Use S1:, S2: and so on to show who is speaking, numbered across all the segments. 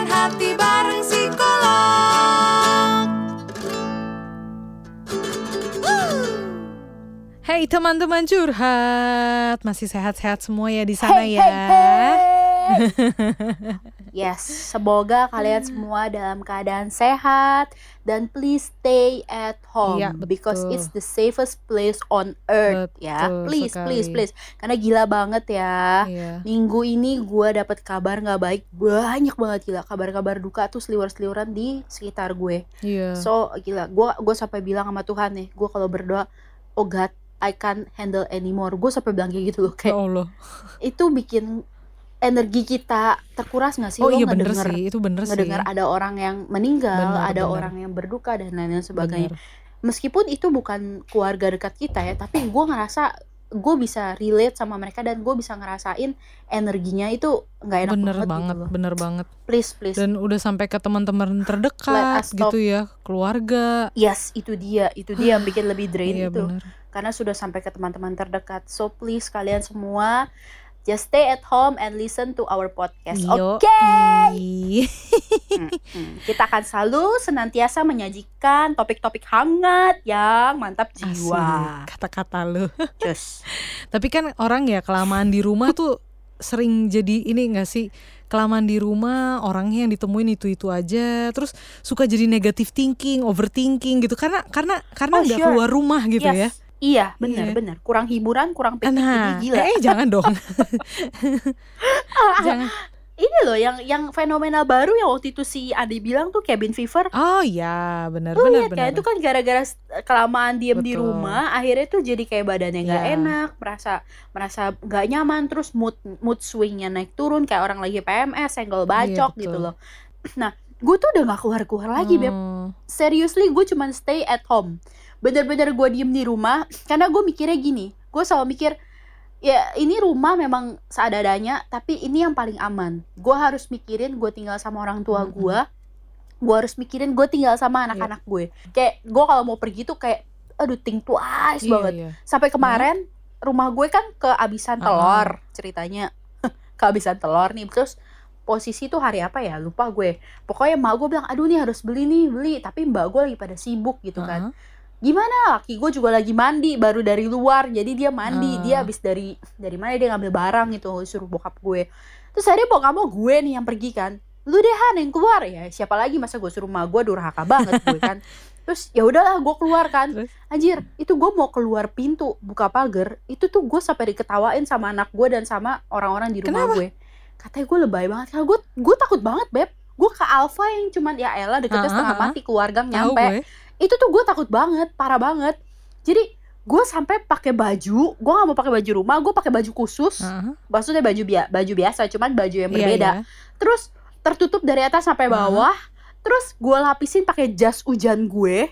S1: obrolan hati bareng psikolog.
S2: Hey teman-teman curhat, masih sehat-sehat semua ya di sana
S3: Hey,
S2: ya.
S3: hey, hey. Yes, semoga kalian semua dalam keadaan sehat dan please stay at home
S2: Iya,
S3: because it's the safest place on earth ya.
S2: Betul
S3: Please,
S2: sekali.
S3: please, please. Karena gila banget ya.
S2: Iya.
S3: Minggu ini gue dapet kabar nggak baik banyak banget gila kabar-kabar duka tuh seliwer-seliweran di sekitar gue.
S2: Iya.
S3: So gila, gue gue sampai bilang sama Tuhan nih, gue kalau berdoa, oh God, I can't handle anymore. Gue sampai bilang kayak gitu loh,
S2: Ya
S3: kayak
S2: Allah.
S3: itu bikin energi kita terkuras nggak sih?
S2: Oh
S3: Lo
S2: iya bener
S3: ngedenger-
S2: sih, itu bener sih.
S3: ngedengar ada orang yang meninggal,
S2: Bener,
S3: ada
S2: bener.
S3: orang yang berduka dan lain-lain sebagainya.
S2: Bener.
S3: Meskipun itu bukan keluarga dekat kita ya, tapi gue ngerasa gue bisa relate sama mereka dan gue bisa ngerasain energinya itu nggak enak
S2: Bener
S3: banget,
S2: banget,
S3: gitu
S2: bener banget.
S3: Please, please.
S2: Dan udah sampai ke teman-teman terdekat gitu ya, keluarga.
S3: Yes, itu dia, itu dia yang bikin lebih drain
S2: Iya
S3: itu.
S2: bener.
S3: Karena sudah sampai ke teman-teman terdekat. So please kalian semua just stay at home and listen to our podcast. Oke.
S2: Ih.
S3: Mm-mm. Kita akan selalu senantiasa menyajikan topik-topik hangat yang mantap jiwa.
S2: Kata-kata lu.
S3: Cus.
S2: Tapi kan orang ya kelamaan di rumah tuh sering jadi ini enggak sih? Kelamaan di rumah orangnya yang ditemuin itu-itu aja, terus suka jadi negative thinking, overthinking gitu karena karena karena
S3: Oh,
S2: nggak
S3: sure.
S2: keluar rumah gitu ya.
S3: Iya, benar
S2: Iya.
S3: benar. Kurang hiburan, kurang piknik
S2: Nah,
S3: gila.
S2: eh jangan dong. jangan.
S3: Ini loh yang yang fenomenal baru yang waktu itu si Adi bilang tuh cabin fever.
S2: Oh ya, benar
S3: Lu
S2: benar
S3: lihat
S2: benar.
S3: kan itu kan gara-gara kelamaan diem di
S2: Betul.
S3: rumah, akhirnya tuh jadi kayak badannya nggak
S2: Iya.
S3: enak, merasa merasa nggak nyaman, terus mood mood swingnya naik turun kayak orang lagi PMS, senggol bacok
S2: Iya,
S3: gitu loh. Nah, gue tuh udah nggak keluar-keluar lagi, beb.
S2: Oh,
S3: seriously gue cuman stay at home bener-bener gue diem di rumah karena gue mikirnya gini gue selalu mikir ya ini rumah memang seadanya tapi ini yang paling aman. Gue harus mikirin gue tinggal sama orang tua gue gue harus mikirin gue tinggal sama anak-anak gue. Kayak gue kalau mau pergi tuh kayak aduh think twice
S2: iya,
S3: banget.
S2: iya.
S3: sampai kemarin rumah gue kan kehabisan telur ceritanya. Kehabisan telur nih terus posisi tuh hari apa ya? Lupa gue. Pokoknya mbak gue bilang aduh nih harus beli nih beli. Tapi mbak gue lagi pada sibuk gitu kan.
S2: Heeh.
S3: Gimana? Laki gue juga lagi mandi baru dari luar. Jadi dia mandi.
S2: Ah.
S3: dia habis dari dari mana dia ngambil barang gitu suruh bokap gue. Terus akhirnya bokap mau gue nih yang pergi kan. Lu deh Han yang keluar. Ya siapa lagi masa gue suruh mbak gue durhaka banget gue kan. Terus ya udahlah gue keluar kan. Anjir itu gue mau keluar pintu buka pagar. Itu tuh gue sampai diketawain sama anak gue dan sama orang-orang di rumah
S2: Kenapa?
S3: gue. Katanya gue lebay banget. Karena gue gue takut banget beb. Gue ke Alfa yang cuman ya elah deketnya
S2: Ah,
S3: setengah
S2: ah, ah.
S3: mati keluar gang
S2: Tahu
S3: nyampe.
S2: gue.
S3: Itu tuh gue takut banget parah banget. Jadi gue sampai pakai baju gue gak mau pakai baju rumah gue pakai baju khusus.
S2: Heeh.
S3: maksudnya baju bia baju biasa cuman baju yang
S2: Iya,
S3: berbeda.
S2: iya.
S3: terus tertutup dari atas sampai bawah. Terus gue lapisin pakai jas hujan gue.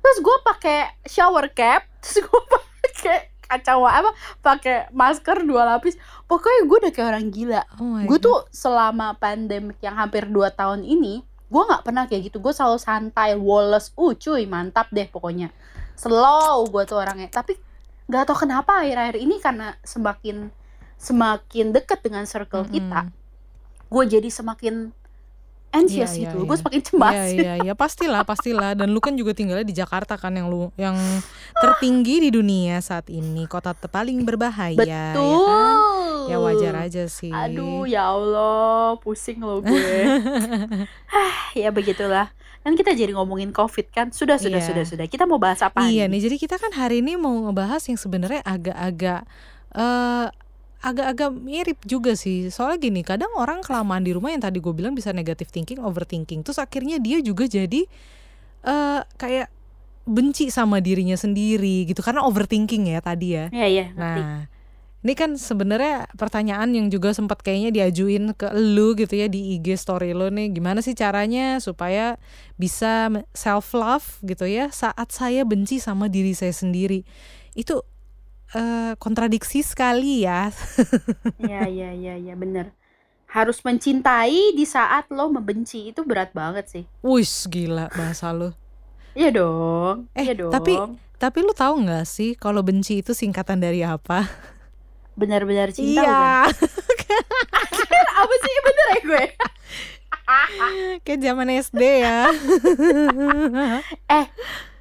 S3: Terus gue pakai shower cap. Terus gue pakai kacau apa pakai masker dua lapis. Pokoknya gue udah kayak orang gila.
S2: Oh
S3: gue tuh selama pandemik yang hampir 2 tahun ini gue nggak pernah kayak gitu. Gue selalu santai woles. Uh cuy mantap deh pokoknya. Slow gue tuh orangnya. Tapi nggak tahu kenapa akhir-akhir ini karena semakin semakin deket dengan circle
S2: Mm-mm.
S3: kita gue jadi semakin anxious
S2: iya,
S3: gitu.
S2: iya.
S3: gue semakin cemas.
S2: Iya iya iya. Pastilah pastilah. Dan lu kan juga tinggalnya di Jakarta kan yang lu yang tertinggi di dunia saat ini. Kota paling berbahaya ya
S3: betul.
S2: Kan? Ya wajar aja sih.
S3: aduh ya Allah. Pusing loh gue. Ya begitulah. Kan kita jadi ngomongin covid kan? Sudah sudah
S2: Iya.
S3: sudah sudah. Kita mau bahas apa
S2: Iya nih jadi kita kan hari ini mau ngebahas yang sebenarnya agak-agak eh agak-agak mirip juga sih soalnya gini kadang orang kelamaan di rumah yang tadi gue bilang bisa negative thinking overthinking terus akhirnya dia juga jadi eh kayak benci sama dirinya sendiri gitu karena overthinking ya tadi ya
S3: Iya iya.
S2: Nah, ini kan sebenarnya pertanyaan yang juga sempat kayaknya diajuin ke lu gitu ya di IG story lo nih. Gimana sih caranya supaya bisa self love gitu ya saat saya benci sama diri saya sendiri. Itu eh, kontradiksi sekali ya.
S3: Iya iya iya iya bener harus mencintai di saat lo membenci itu berat banget sih
S2: Wis gila bahasa lo.
S3: iya dong
S2: Eh,
S3: iya dong
S2: tapi Tapi lu tahu nggak sih kalau benci itu singkatan dari apa?
S3: benar-benar cinta
S2: iya.
S3: bukan? apa sih bener ya gue
S2: Kayak zaman SD ya.
S3: eh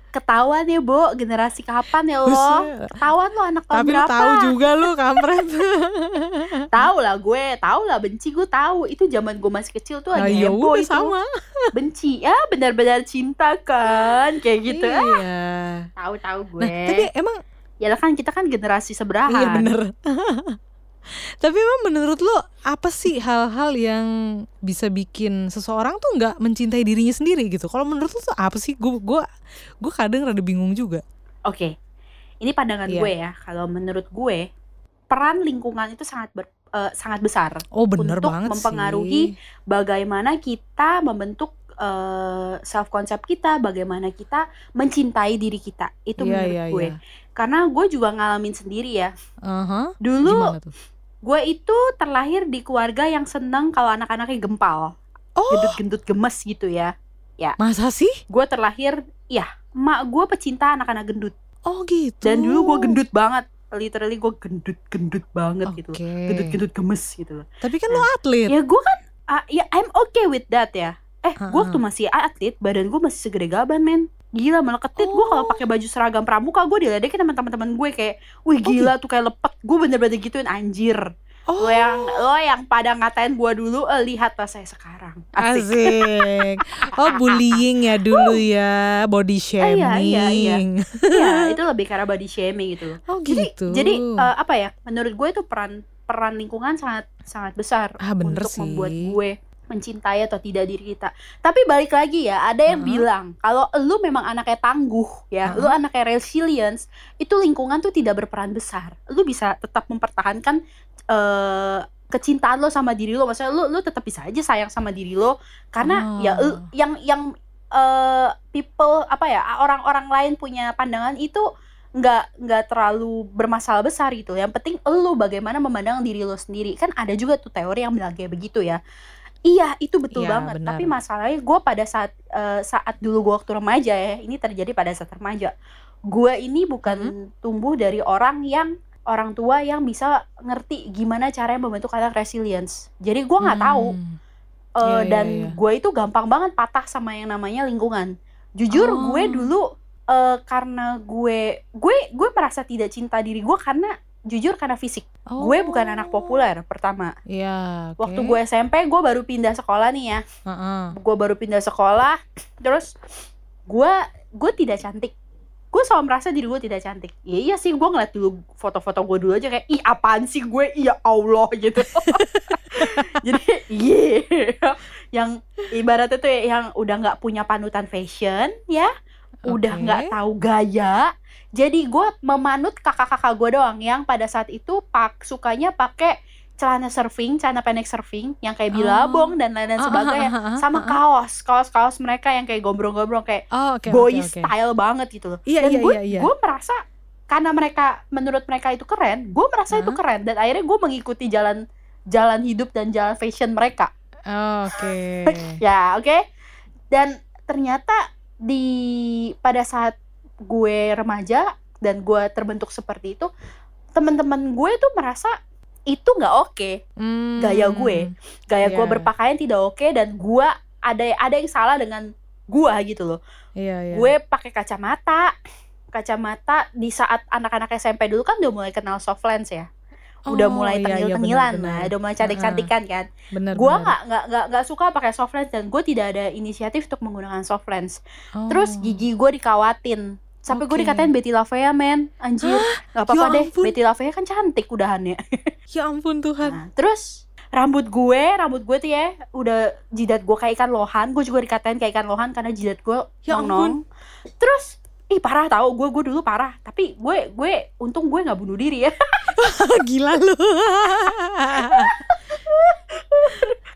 S3: ketahuan ya Bo. Generasi kapan ya lo? Ketahuan lo anak tahun
S2: Tapi
S3: berapa?
S2: tahu juga lu kampret.
S3: tahu lah gue tahu lah benci gue tahu. Itu zaman gue masih kecil tuh
S2: Nah,
S3: lagi
S2: ya
S3: heboh itu.
S2: sama.
S3: benci. Ya benar-benar cinta kan kayak gitu. Ah.
S2: Iya.
S3: tahu tahu gue.
S2: Nah, tapi emang
S3: ya kan kita kan generasi seberahan.
S2: Iya bener. tapi emang menurut lo apa sih hal-hal yang bisa bikin seseorang tuh nggak mencintai dirinya sendiri gitu? Kalau menurut lo tuh apa sih? Gue gua gue kadang rada bingung juga.
S3: Oke, ini pandangan
S2: Iya.
S3: gue ya. Kalau menurut gue, peran lingkungan itu sangat ber- eh, sangat besar
S2: Oh bener
S3: Untuk
S2: banget
S3: mempengaruhi
S2: sih.
S3: bagaimana kita membentuk self konsep kita, bagaimana kita mencintai diri kita. Itu
S2: Iya,
S3: menurut
S2: iya,
S3: gue.
S2: iya.
S3: Karena gue juga ngalamin sendiri ya.
S2: Aha.
S3: Dulu
S2: tuh?
S3: gue itu terlahir di keluarga yang seneng kalau anak-anaknya gempal,
S2: Oh
S3: gendut-gendut gemes gitu ya.
S2: masa sih?
S3: Gue terlahir, ya, emak gue pecinta anak-anak gendut.
S2: Oh gitu.
S3: Dan dulu gue gendut banget. Literally gue gendut-gendut banget
S2: Oke.
S3: gitu. Gendut-gendut gemes gitu loh.
S2: Tapi kan lo atlet.
S3: Ya gue kan ah, ya I'm okay with that ya. Eh, gue
S2: Ha-ha.
S3: waktu masih atlet, badan gue masih segede gaban, men. Gila meleketit gue kalau
S2: Oh.
S3: pakai baju seragam pramuka gue diledekin sama teman-teman gue kayak, "Wih,
S2: Oh,
S3: gila tuh kayak lepet." Gue bener-bener gituin anjir.
S2: Oh.
S3: Lo yang lo yang pada ngatain gue dulu, eh, lihatlah saya sekarang. Asik.
S2: Asik. Oh bullying ya dulu ya, body
S3: iya, iya, iya.
S2: shaming.
S3: Iya, itu lebih karena body shaming gitu.
S2: Oh
S3: Jadi
S2: gitu.
S3: jadi eh, apa ya? Menurut gue itu peran peran lingkungan sangat sangat besar
S2: Ah, bener
S3: untuk
S2: sih.
S3: membuat gue mencintai atau tidak diri kita. Tapi balik lagi ya, ada yang
S2: Uh-huh.
S3: bilang kalau lu memang anaknya tangguh ya, lu
S2: Uh-huh.
S3: anaknya resilience, itu lingkungan tuh tidak berperan besar. Lu bisa tetap mempertahankan eh kecintaan lo sama diri lo. Maksudnya lu lu tetap bisa aja sayang sama diri lo karena
S2: Oh.
S3: ya lu- yang yang eh people apa ya orang-orang lain punya pandangan itu nggak nggak terlalu bermasalah besar gitu. Yang penting lu bagaimana memandang diri lo sendiri. Kan ada juga tuh teori yang bilang kayak begitu ya. Iya, itu betul
S2: Iya,
S3: banget.
S2: benar.
S3: Tapi masalahnya gue pada saat eh, saat dulu gue waktu remaja ya, ini terjadi pada saat remaja. Gue ini bukan
S2: Hmm.
S3: tumbuh dari orang yang orang tua yang bisa ngerti gimana caranya membentuk anak resilience. Jadi gue nggak tahu
S2: Hmm.
S3: Eh,
S2: Iya, iya,
S3: dan
S2: iya.
S3: gue itu gampang banget patah sama yang namanya lingkungan. Jujur
S2: Oh.
S3: gue dulu eh, karena gue gue gue merasa tidak cinta diri gue karena jujur karena fisik. Gue bukan anak
S2: Oh.
S3: populer pertama.
S2: Iya. oke.
S3: Waktu gue SMP gue baru pindah sekolah nih ya.
S2: Heeh.
S3: Gue baru pindah sekolah terus gue gue tidak cantik. Gue selalu merasa diri gue tidak cantik. Iya iya sih gue ngeliat dulu foto-foto gue dulu aja kayak ih apaan sih gue iya Allah gitu. Jadi iya yang ibaratnya tuh ya, yang udah nggak punya panutan fashion ya, udah nggak tahu gaya. Jadi gue memanut kakak-kakak gue doang yang pada saat itu pak sukanya pakai celana surfing, celana pendek surfing yang kayak bilabong dan lain-lain
S2: ah,
S3: sebagainya,
S2: ah, ah, ah,
S3: sama kaos, kaos-kaos mereka yang kayak gombrong-gombrong kayak
S2: Oh, oke,
S3: boy
S2: oke, oke.
S3: style banget gitu loh.
S2: Iya,
S3: dan
S2: iya,
S3: gue
S2: iya, iya.
S3: gue merasa karena mereka menurut mereka itu keren, gue merasa itu
S2: Hah?
S3: keren dan akhirnya gue mengikuti jalan jalan hidup dan jalan fashion mereka.
S2: Oh, Oke.
S3: Ya, oke. Dan ternyata di pada saat gue remaja dan gue terbentuk seperti itu, teman-teman gue tuh merasa itu nggak oke.
S2: Hmm.
S3: Gaya gue. Gaya gue
S2: Iya.
S3: berpakaian tidak oke dan gue ada ada yang salah dengan gue gitu loh.
S2: Iya, iya.
S3: Gue pakai kacamata. Kacamata di saat anak-anak SMP dulu kan udah mulai kenal soft lens ya. Udah
S2: Oh,
S3: mulai
S2: iya, iya,
S3: tengil-tengilan
S2: benar,
S3: nah,
S2: benar.
S3: udah mulai cantik-cantikan kan. Gue
S2: benar.
S3: nggak nggak nggak nggak suka pakai soft lens dan gue tidak ada inisiatif untuk menggunakan soft lens. Terus
S2: Oh.
S3: gigi gue dikawatin. Sampai gue
S2: Oke.
S3: dikatain Betty Lavea men. Anjir Gak apa-apa
S2: Ya
S3: deh.
S2: ampun.
S3: Betty Lavea kan cantik udahannya.
S2: Ya ampun Tuhan.
S3: nah, Terus Rambut gue Rambut gue tuh ya Udah jidat gue kayak ikan lohan. Gue juga dikatain kayak ikan lohan Karena jidat gue
S2: Ya
S3: nong Terus Ih parah tau Gue gue dulu parah. Tapi gue gue Untung gue gak bunuh diri ya.
S2: Gila lu.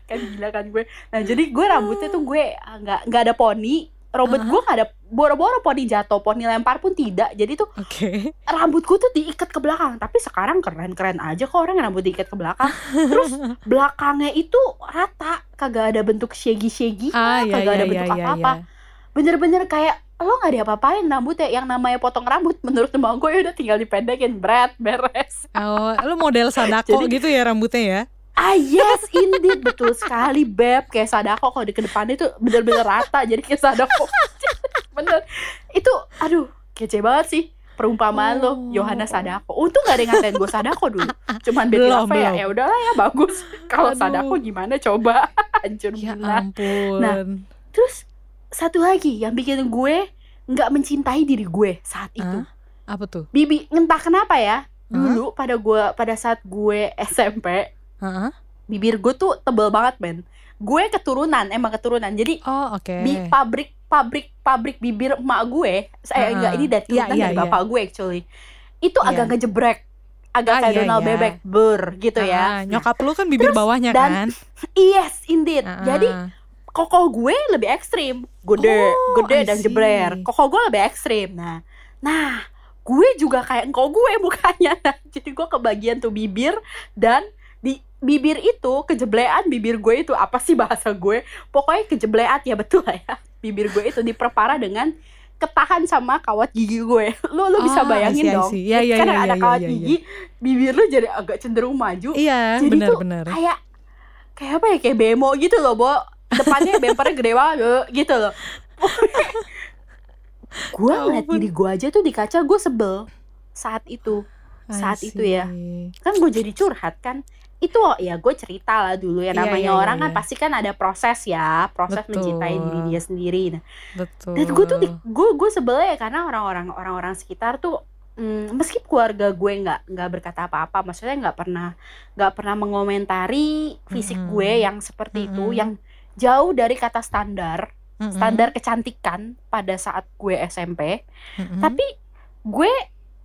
S3: Kan gila kan gue. Nah jadi gue rambutnya tuh gue ah, Gak, nggak ada poni Rambut
S2: Ah.
S3: gue gak ada Boro-boro poni jatuh Poni lempar pun tidak Jadi tuh
S2: Oke.
S3: rambutku tuh diikat ke belakang tapi sekarang keren-keren aja kok orang yang rambut diikat ke belakang terus belakangnya itu rata kagak ada bentuk shaggy-shaggy
S2: Ah, iya,
S3: kagak
S2: iya,
S3: ada
S2: iya,
S3: bentuk
S2: iya,
S3: apa-apa
S2: iya.
S3: bener-bener kayak lo nggak diapa-apain rambutnya yang namanya potong rambut menurut teman gue ya udah tinggal dipendekin berat beres
S2: Oh, lu model sadako
S3: Jadi-
S2: gitu ya rambutnya ya?
S3: Ah yes, indeed betul sekali beb kayak sadako kalau di ke depannya itu bener-bener rata jadi kayak sadako. Bener. Itu aduh kece banget sih perumpamaan lo
S2: Oh.
S3: Yohana Sadako. Untung gak ada yang ngatain gue Sadako dulu. Cuman Betty
S2: Belum,
S3: Lava ya ya udahlah ya bagus. Kalau. Sadako gimana coba? Hancur
S2: Ya
S3: benar.
S2: ampun.
S3: Nah, Terus satu lagi yang bikin gue nggak mencintai diri gue saat itu.
S2: Hah? apa tuh?
S3: Bibi entah kenapa ya dulu pada gue pada saat gue SMP Bibir gue tuh tebel banget men. Gue keturunan emang keturunan. Jadi
S2: Oh, oke.
S3: bi- pabrik pabrik pabrik bibir emak gue saya
S2: Ah,
S3: enggak ini dari keturunan
S2: iya,
S3: dari
S2: iya.
S3: bapak gue actually itu
S2: Iya.
S3: agak ngejebrek agak
S2: Ah,
S3: kayak
S2: iya,
S3: Donald
S2: iya.
S3: bebek ber gitu
S2: Ah,
S3: ya
S2: nyokap lu kan bibir bawahnya
S3: dan-
S2: kan?
S3: yes indeed
S2: Ah,
S3: jadi koko gue lebih ekstrim gede
S2: Oh,
S3: gede
S2: I
S3: dan
S2: see.
S3: jebrer koko gue lebih ekstrim nah nah gue juga kayak engkau gue mukanya nah, jadi gue kebagian tuh bibir dan di bibir itu kejeblean bibir gue itu apa sih bahasa gue? Pokoknya kejeblean ya betul lah ya. Bibir gue itu diperparah dengan ketahan sama kawat gigi gue. Lu lu bisa
S2: Ah,
S3: bayangin dong.
S2: see. Iya, iya,
S3: kan
S2: iya,
S3: ada
S2: iya,
S3: kawat
S2: iya.
S3: gigi bibir lu jadi agak cenderung maju.
S2: Iya,
S3: jadi tuh
S2: benar-benar.
S3: kayak kayak apa ya? Kayak bemo gitu loh bo. Depannya bempernya gede banget gitu loh. Gue
S2: Ya
S3: ngeliat diri gue aja tuh di kaca gue sebel saat itu. Saat itu ya. kan gue jadi curhat kan itu ya gue cerita lah dulu ya
S2: Iya,
S3: namanya
S2: iya, iya,
S3: orang kan
S2: iya.
S3: pasti kan ada proses ya proses
S2: Betul.
S3: mencintai diri dia sendiri nah,
S2: Betul.
S3: dan gue tuh gue gue sebel ya karena orang-orang orang-orang sekitar tuh mm, meski keluarga gue nggak nggak berkata apa-apa maksudnya nggak pernah nggak pernah mengomentari fisik
S2: Mm-mm.
S3: gue yang seperti itu
S2: Mm-mm.
S3: yang jauh dari kata standar
S2: Mm-mm.
S3: standar kecantikan pada saat gue SMP
S2: Mm-mm.
S3: tapi gue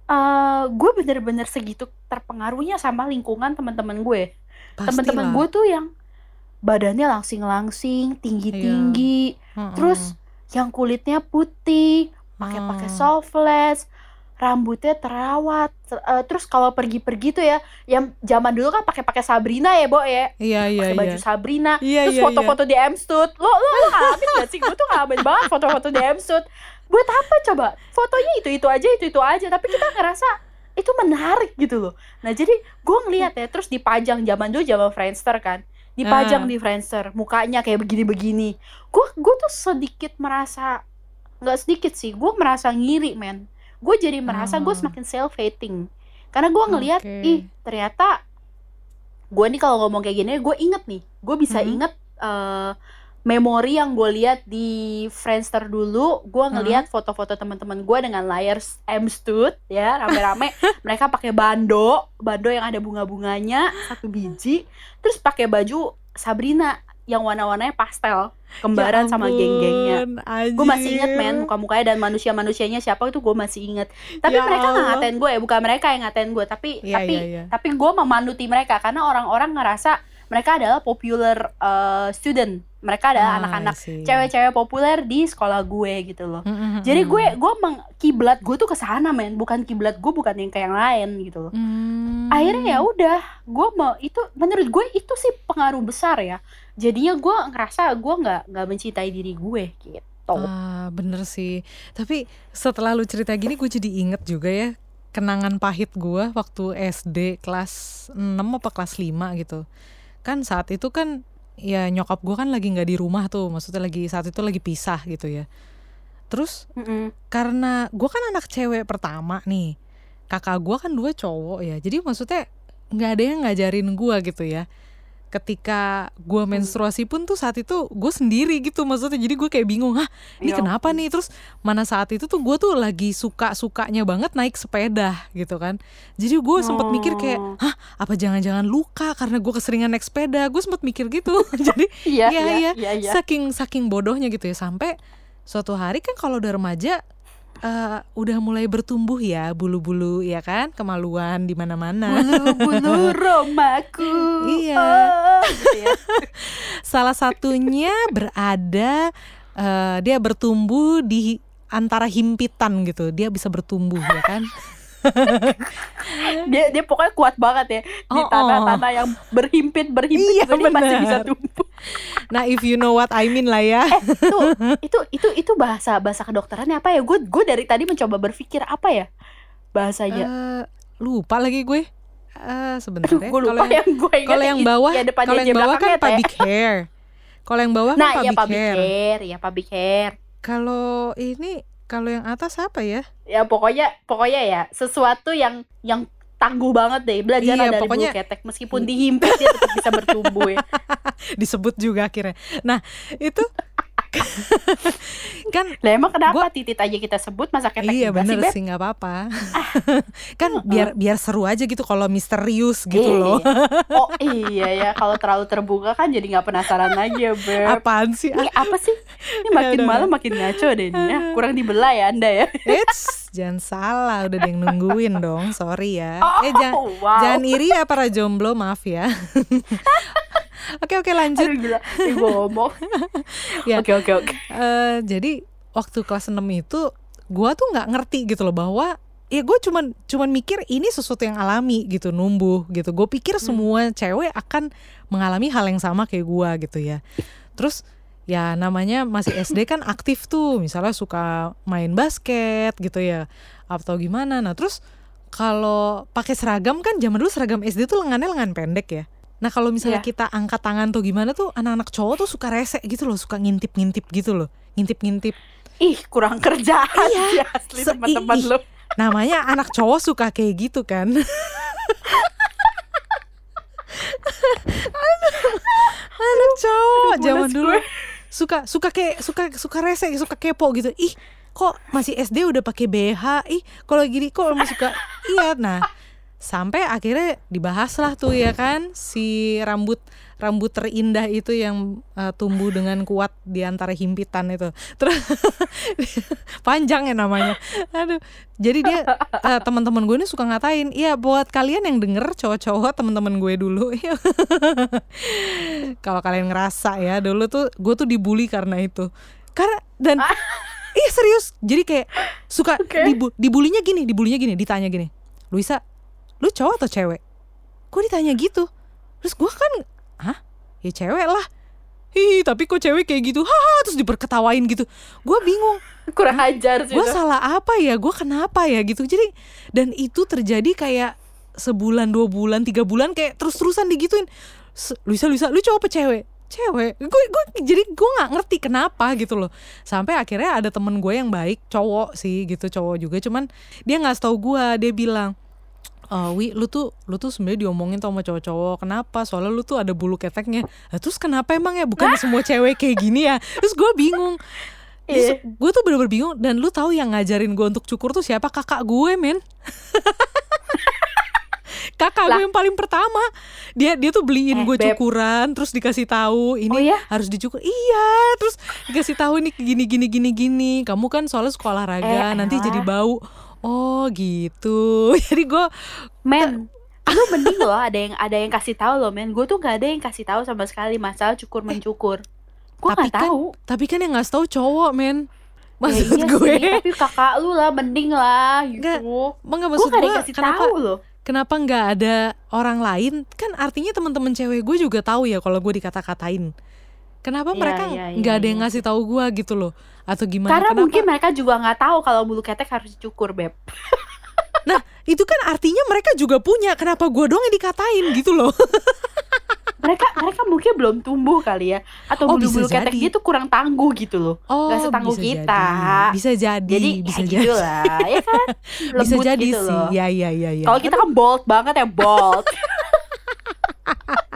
S3: eh gue bener-bener segitu terpengaruhnya sama lingkungan teman-teman gue. Teman-teman gue tuh yang badannya langsing-langsing tinggi-tinggi
S2: Mm-mm.
S3: terus yang kulitnya putih pakai-pakai
S2: Hmm.
S3: softless rambutnya terawat Ter- eh, terus kalau pergi-pergi tuh ya yang zaman dulu kan pakai-pakai Sabrina ya Bo ya?
S2: Iya, iya,
S3: pakai baju
S2: iya.
S3: Sabrina
S2: Iya,
S3: terus
S2: iya,
S3: foto-foto di Amstud lo lo lo ngalamin gak sih? Gue tuh ngalamin banget foto-foto di Amstud buat apa coba fotonya itu itu aja itu itu aja tapi kita ngerasa itu menarik gitu loh nah jadi gue ngeliat ya terus dipajang zaman dulu zaman Friendster kan dipajang
S2: Ah.
S3: di Friendster mukanya kayak begini-begini gue gue tuh sedikit merasa nggak sedikit sih gue merasa ngiri men gue jadi merasa gue
S2: Ah.
S3: semakin self hating karena gue ngelihat
S2: Oke.
S3: ih ternyata gue nih kalau ngomong kayak gini gue inget nih gue bisa
S2: Mhm.
S3: inget eh, memori yang gue lihat di Friendster dulu gue ngelihat foto-foto teman-teman gue dengan layar Amstud ya rame-rame. Mereka pakai bando bando yang ada bunga-bunganya satu biji. Terus pakai baju Sabrina yang warna-warnanya pastel kembaran
S2: Ya
S3: sama geng-gengnya. gue masih inget men muka-mukanya dan manusia-manusianya siapa itu gue masih inget tapi
S2: Ya
S3: mereka nggak ngatain gue ya bukan mereka yang ngatain gue tapi
S2: Iya,
S3: tapi
S2: iya, iya.
S3: tapi gue memanuti mereka karena orang-orang ngerasa mereka adalah popular uh, student mereka adalah
S2: Ah,
S3: anak-anak
S2: see.
S3: cewek-cewek populer di sekolah gue gitu loh
S2: Mm-mm,
S3: jadi
S2: mm-mm.
S3: gue gue meng kiblat gue tuh ke sana men bukan kiblat gue bukan yang kayak yang lain gitu loh
S2: Hmm.
S3: akhirnya ya udah gue mau itu menurut gue itu sih pengaruh besar ya jadinya gue ngerasa gue nggak nggak mencintai diri gue gitu
S2: Ah, bener sih. Tapi setelah lu cerita gini gue jadi inget juga ya kenangan pahit gue waktu SD kelas 6 apa kelas 5 gitu. Kan saat itu kan ya nyokap gue kan lagi nggak di rumah tuh, maksudnya lagi saat itu lagi pisah gitu ya. Terus
S3: Mm-mm.
S2: karena gue kan anak cewek pertama nih, kakak gue kan dua cowok ya, jadi maksudnya nggak ada yang ngajarin gue gitu ya. Ketika gue
S3: Hmm.
S2: menstruasi pun tuh saat itu gue sendiri gitu maksudnya, jadi gue kayak bingung, hah ini
S3: Ya
S2: kenapa nih? Terus mana saat itu tuh gue tuh lagi suka sukanya banget naik sepeda gitu kan. Jadi gue sempet mikir kayak, hah apa jangan-jangan luka karena gue keseringan naik sepeda? Gue sempet mikir gitu. jadi
S3: iya
S2: Iya,
S3: iya
S2: iya.
S3: iya iya
S2: saking saking bodohnya gitu ya sampai suatu hari kan kalau udah remaja eh, udah mulai bertumbuh ya bulu-bulu ya kan? Kemaluan di mana-mana.
S3: Bulu-bulu romaku
S2: Iya.
S3: oh, gitu ya.
S2: salah satunya berada eh, dia bertumbuh di antara himpitan gitu. Dia bisa bertumbuh ya kan?
S3: Dia dia pokoknya kuat banget ya. Di
S2: Oh, oh.
S3: tanah-tanah yang berhimpit berhimpit
S2: Iya,
S3: masih bisa tumbuh
S2: nah if you know what I mean lah ya.
S3: Itu itu itu itu bahasa bahasa kedokterannya apa ya? Gue gue dari tadi mencoba berpikir apa ya bahasanya?
S2: Eh, lupa lagi gue. Eh,
S3: Aduh,
S2: sebenarnya
S3: gue
S2: kalau yang
S3: yang gue ingat
S2: kalau yang
S3: i-
S2: bawah
S3: ya
S2: kalau yang bawah kan
S3: teh.
S2: public hair. Kalau yang bawah
S3: Nah,
S2: kan
S3: ya
S2: public
S3: public
S2: hair.
S3: hair, ya public hair.
S2: kalau ini kalau yang atas apa ya?
S3: Ya pokoknya pokoknya ya sesuatu yang yang tangguh banget deh belajar
S2: Iya,
S3: dari
S2: pokoknya-
S3: bulu ketek meskipun dihimpit dia tetap bisa bertumbuh ya.
S2: disebut juga akhirnya nah itu kan
S3: Lah emang kenapa
S2: Gua-
S3: titit aja kita sebut masa ketek
S2: iya
S3: juga sih,
S2: bener
S3: Beb?
S2: sih nggak apa-apa kan biar biar seru aja gitu kalau misterius gitu
S3: Iya.
S2: loh
S3: Oh iya ya kalau terlalu terbuka kan jadi nggak penasaran ya Beb.
S2: apaan sih
S3: Ini apa sih? Ini makin malam makin ngaco deh nih ya. Kurang dibelah ya Anda ya.
S2: Eits, jangan salah udah ada yang nungguin dong sorry ya
S3: Oh,
S2: eh jangan
S3: wow.
S2: jangan iri ya para jomblo maaf ya oke oke lanjut.
S3: Aduh gila, gua ngomong.
S2: Ya.
S3: Oke oke oke.
S2: Eh, jadi waktu kelas 6 itu gua tuh nggak ngerti gitu loh bahwa ya gue cuman cuman mikir ini sesuatu yang alami gitu numbuh gitu. Gue pikir semua cewek akan mengalami hal yang sama kayak gua gitu ya. Terus ya namanya masih SD kan aktif tuh. Misalnya suka main basket gitu ya atau gimana. Nah terus kalau pakai seragam kan zaman dulu seragam SD tuh lengannya lengan pendek ya nah kalau misalnya
S3: Iya.
S2: kita angkat tangan tuh gimana tuh anak-anak cowok tuh suka rese gitu loh suka ngintip-ngintip gitu loh ngintip-ngintip
S3: Ih kurang kerjaan
S2: Iya.
S3: ya asli
S2: Se-
S3: teman-teman lu.
S2: namanya anak cowok suka kayak gitu kan anak cowok
S3: Aduh,
S2: zaman dulu
S3: gue.
S2: suka suka kayak suka suka rese suka kepo gitu ih kok masih SD udah pakai BH ih kalau gini kok masih suka iya nah sampai akhirnya dibahas lah tuh ya kan? Si rambut rambut terindah itu yang uh, tumbuh dengan kuat di antara himpitan itu. Terus panjang ya namanya. Aduh. Jadi dia uh, teman-teman gue ini suka ngatain iya buat kalian yang denger cowok-cowok teman-teman gue dulu. Kalau kalian ngerasa ya dulu tuh gue tuh dibully karena itu. Karena dan iya serius. Jadi kayak suka
S3: Oke.
S2: dibu dibulinya gini dibulinya gini ditanya gini Luisa lu cowok atau cewek? Kok ditanya gitu. Terus gue kan hah? Ya cewek lah. Hi, tapi kok cewek kayak gitu? Haha terus diperketawain gitu. Gue bingung.
S3: Kurang ajar sih.
S2: gue salah apa ya? Gue kenapa ya? Gitu. Jadi dan itu terjadi kayak sebulan dua bulan tiga bulan kayak terus terusan digituin Luisa Luisa lu cowok apa cewek? Cewek. Gue gue jadi gue nggak ngerti kenapa gitu loh. Sampai akhirnya ada temen gue yang baik cowok sih gitu cowok juga. Cuman dia nggak tahu gue dia bilang Oh, Wi, lu tuh lu tuh sebenarnya diomongin tuh sama cowok-cowok. Kenapa? Soalnya lu tuh ada bulu keteknya. Lah, terus kenapa emang ya? Bukan semua cewek kayak gini ya? Terus gue bingung.
S3: Iya.
S2: Gue tuh bener-bener bingung dan lu tahu yang ngajarin gue untuk cukur tuh siapa? Kakak gue, men. Kakak gue
S3: Lah.
S2: yang paling pertama. Dia dia tuh beliin
S3: Eh,
S2: gue cukuran, terus dikasih tahu ini
S3: Oh, iya?
S2: harus dicukur. Iya, terus dikasih tahu ini gini gini gini gini. Kamu kan soalnya sekolah olahraga,
S3: Eh,
S2: nanti
S3: elah.
S2: jadi bau. Oh, gitu. Jadi gue
S3: Men, lu mending loh ada yang ada yang kasih tahu loh men. Gue tuh gak ada yang kasih tahu sama sekali masalah cukur mencukur. Gue
S2: tapi
S3: gak
S2: kan
S3: tahu.
S2: tapi kan yang nggak tahu cowok men
S3: Ya
S2: maksud
S3: iya
S2: gue
S3: sih, tapi kakak lu lah mending lah
S2: Nggak,
S3: gitu.
S2: Enggak
S3: Gue
S2: maksud gue kenapa
S3: tahu loh.
S2: kenapa nggak ada orang lain kan artinya teman-teman cewek gue juga tahu ya kalau gue dikata-katain kenapa
S3: Iya,
S2: mereka
S3: iya,
S2: nggak
S3: iya,
S2: ada yang
S3: iya.
S2: ngasih tahu gue gitu loh atau gimana
S3: Karena
S2: kenapa
S3: mungkin mereka juga nggak tahu kalau bulu ketek harus dicukur beb.
S2: nah itu kan artinya mereka juga punya kenapa gue doang yang dikatain gitu loh
S3: Mereka mereka mungkin belum tumbuh kali ya, atau
S2: Oh,
S3: bulu-bulu
S2: bisa
S3: ketek
S2: jadi.
S3: dia tuh kurang tangguh gitu loh.
S2: oh
S3: Nggak setangguh
S2: bisa
S3: kita.
S2: jadi. bisa jadi
S3: Jadi
S2: bisa
S3: ya
S2: jadi
S3: gitu lah, ya kan? Lembut
S2: bisa jadi
S3: gitu
S2: sih
S3: loh.
S2: ya ya ya ya
S3: Kalau kita kan bold banget ya bold.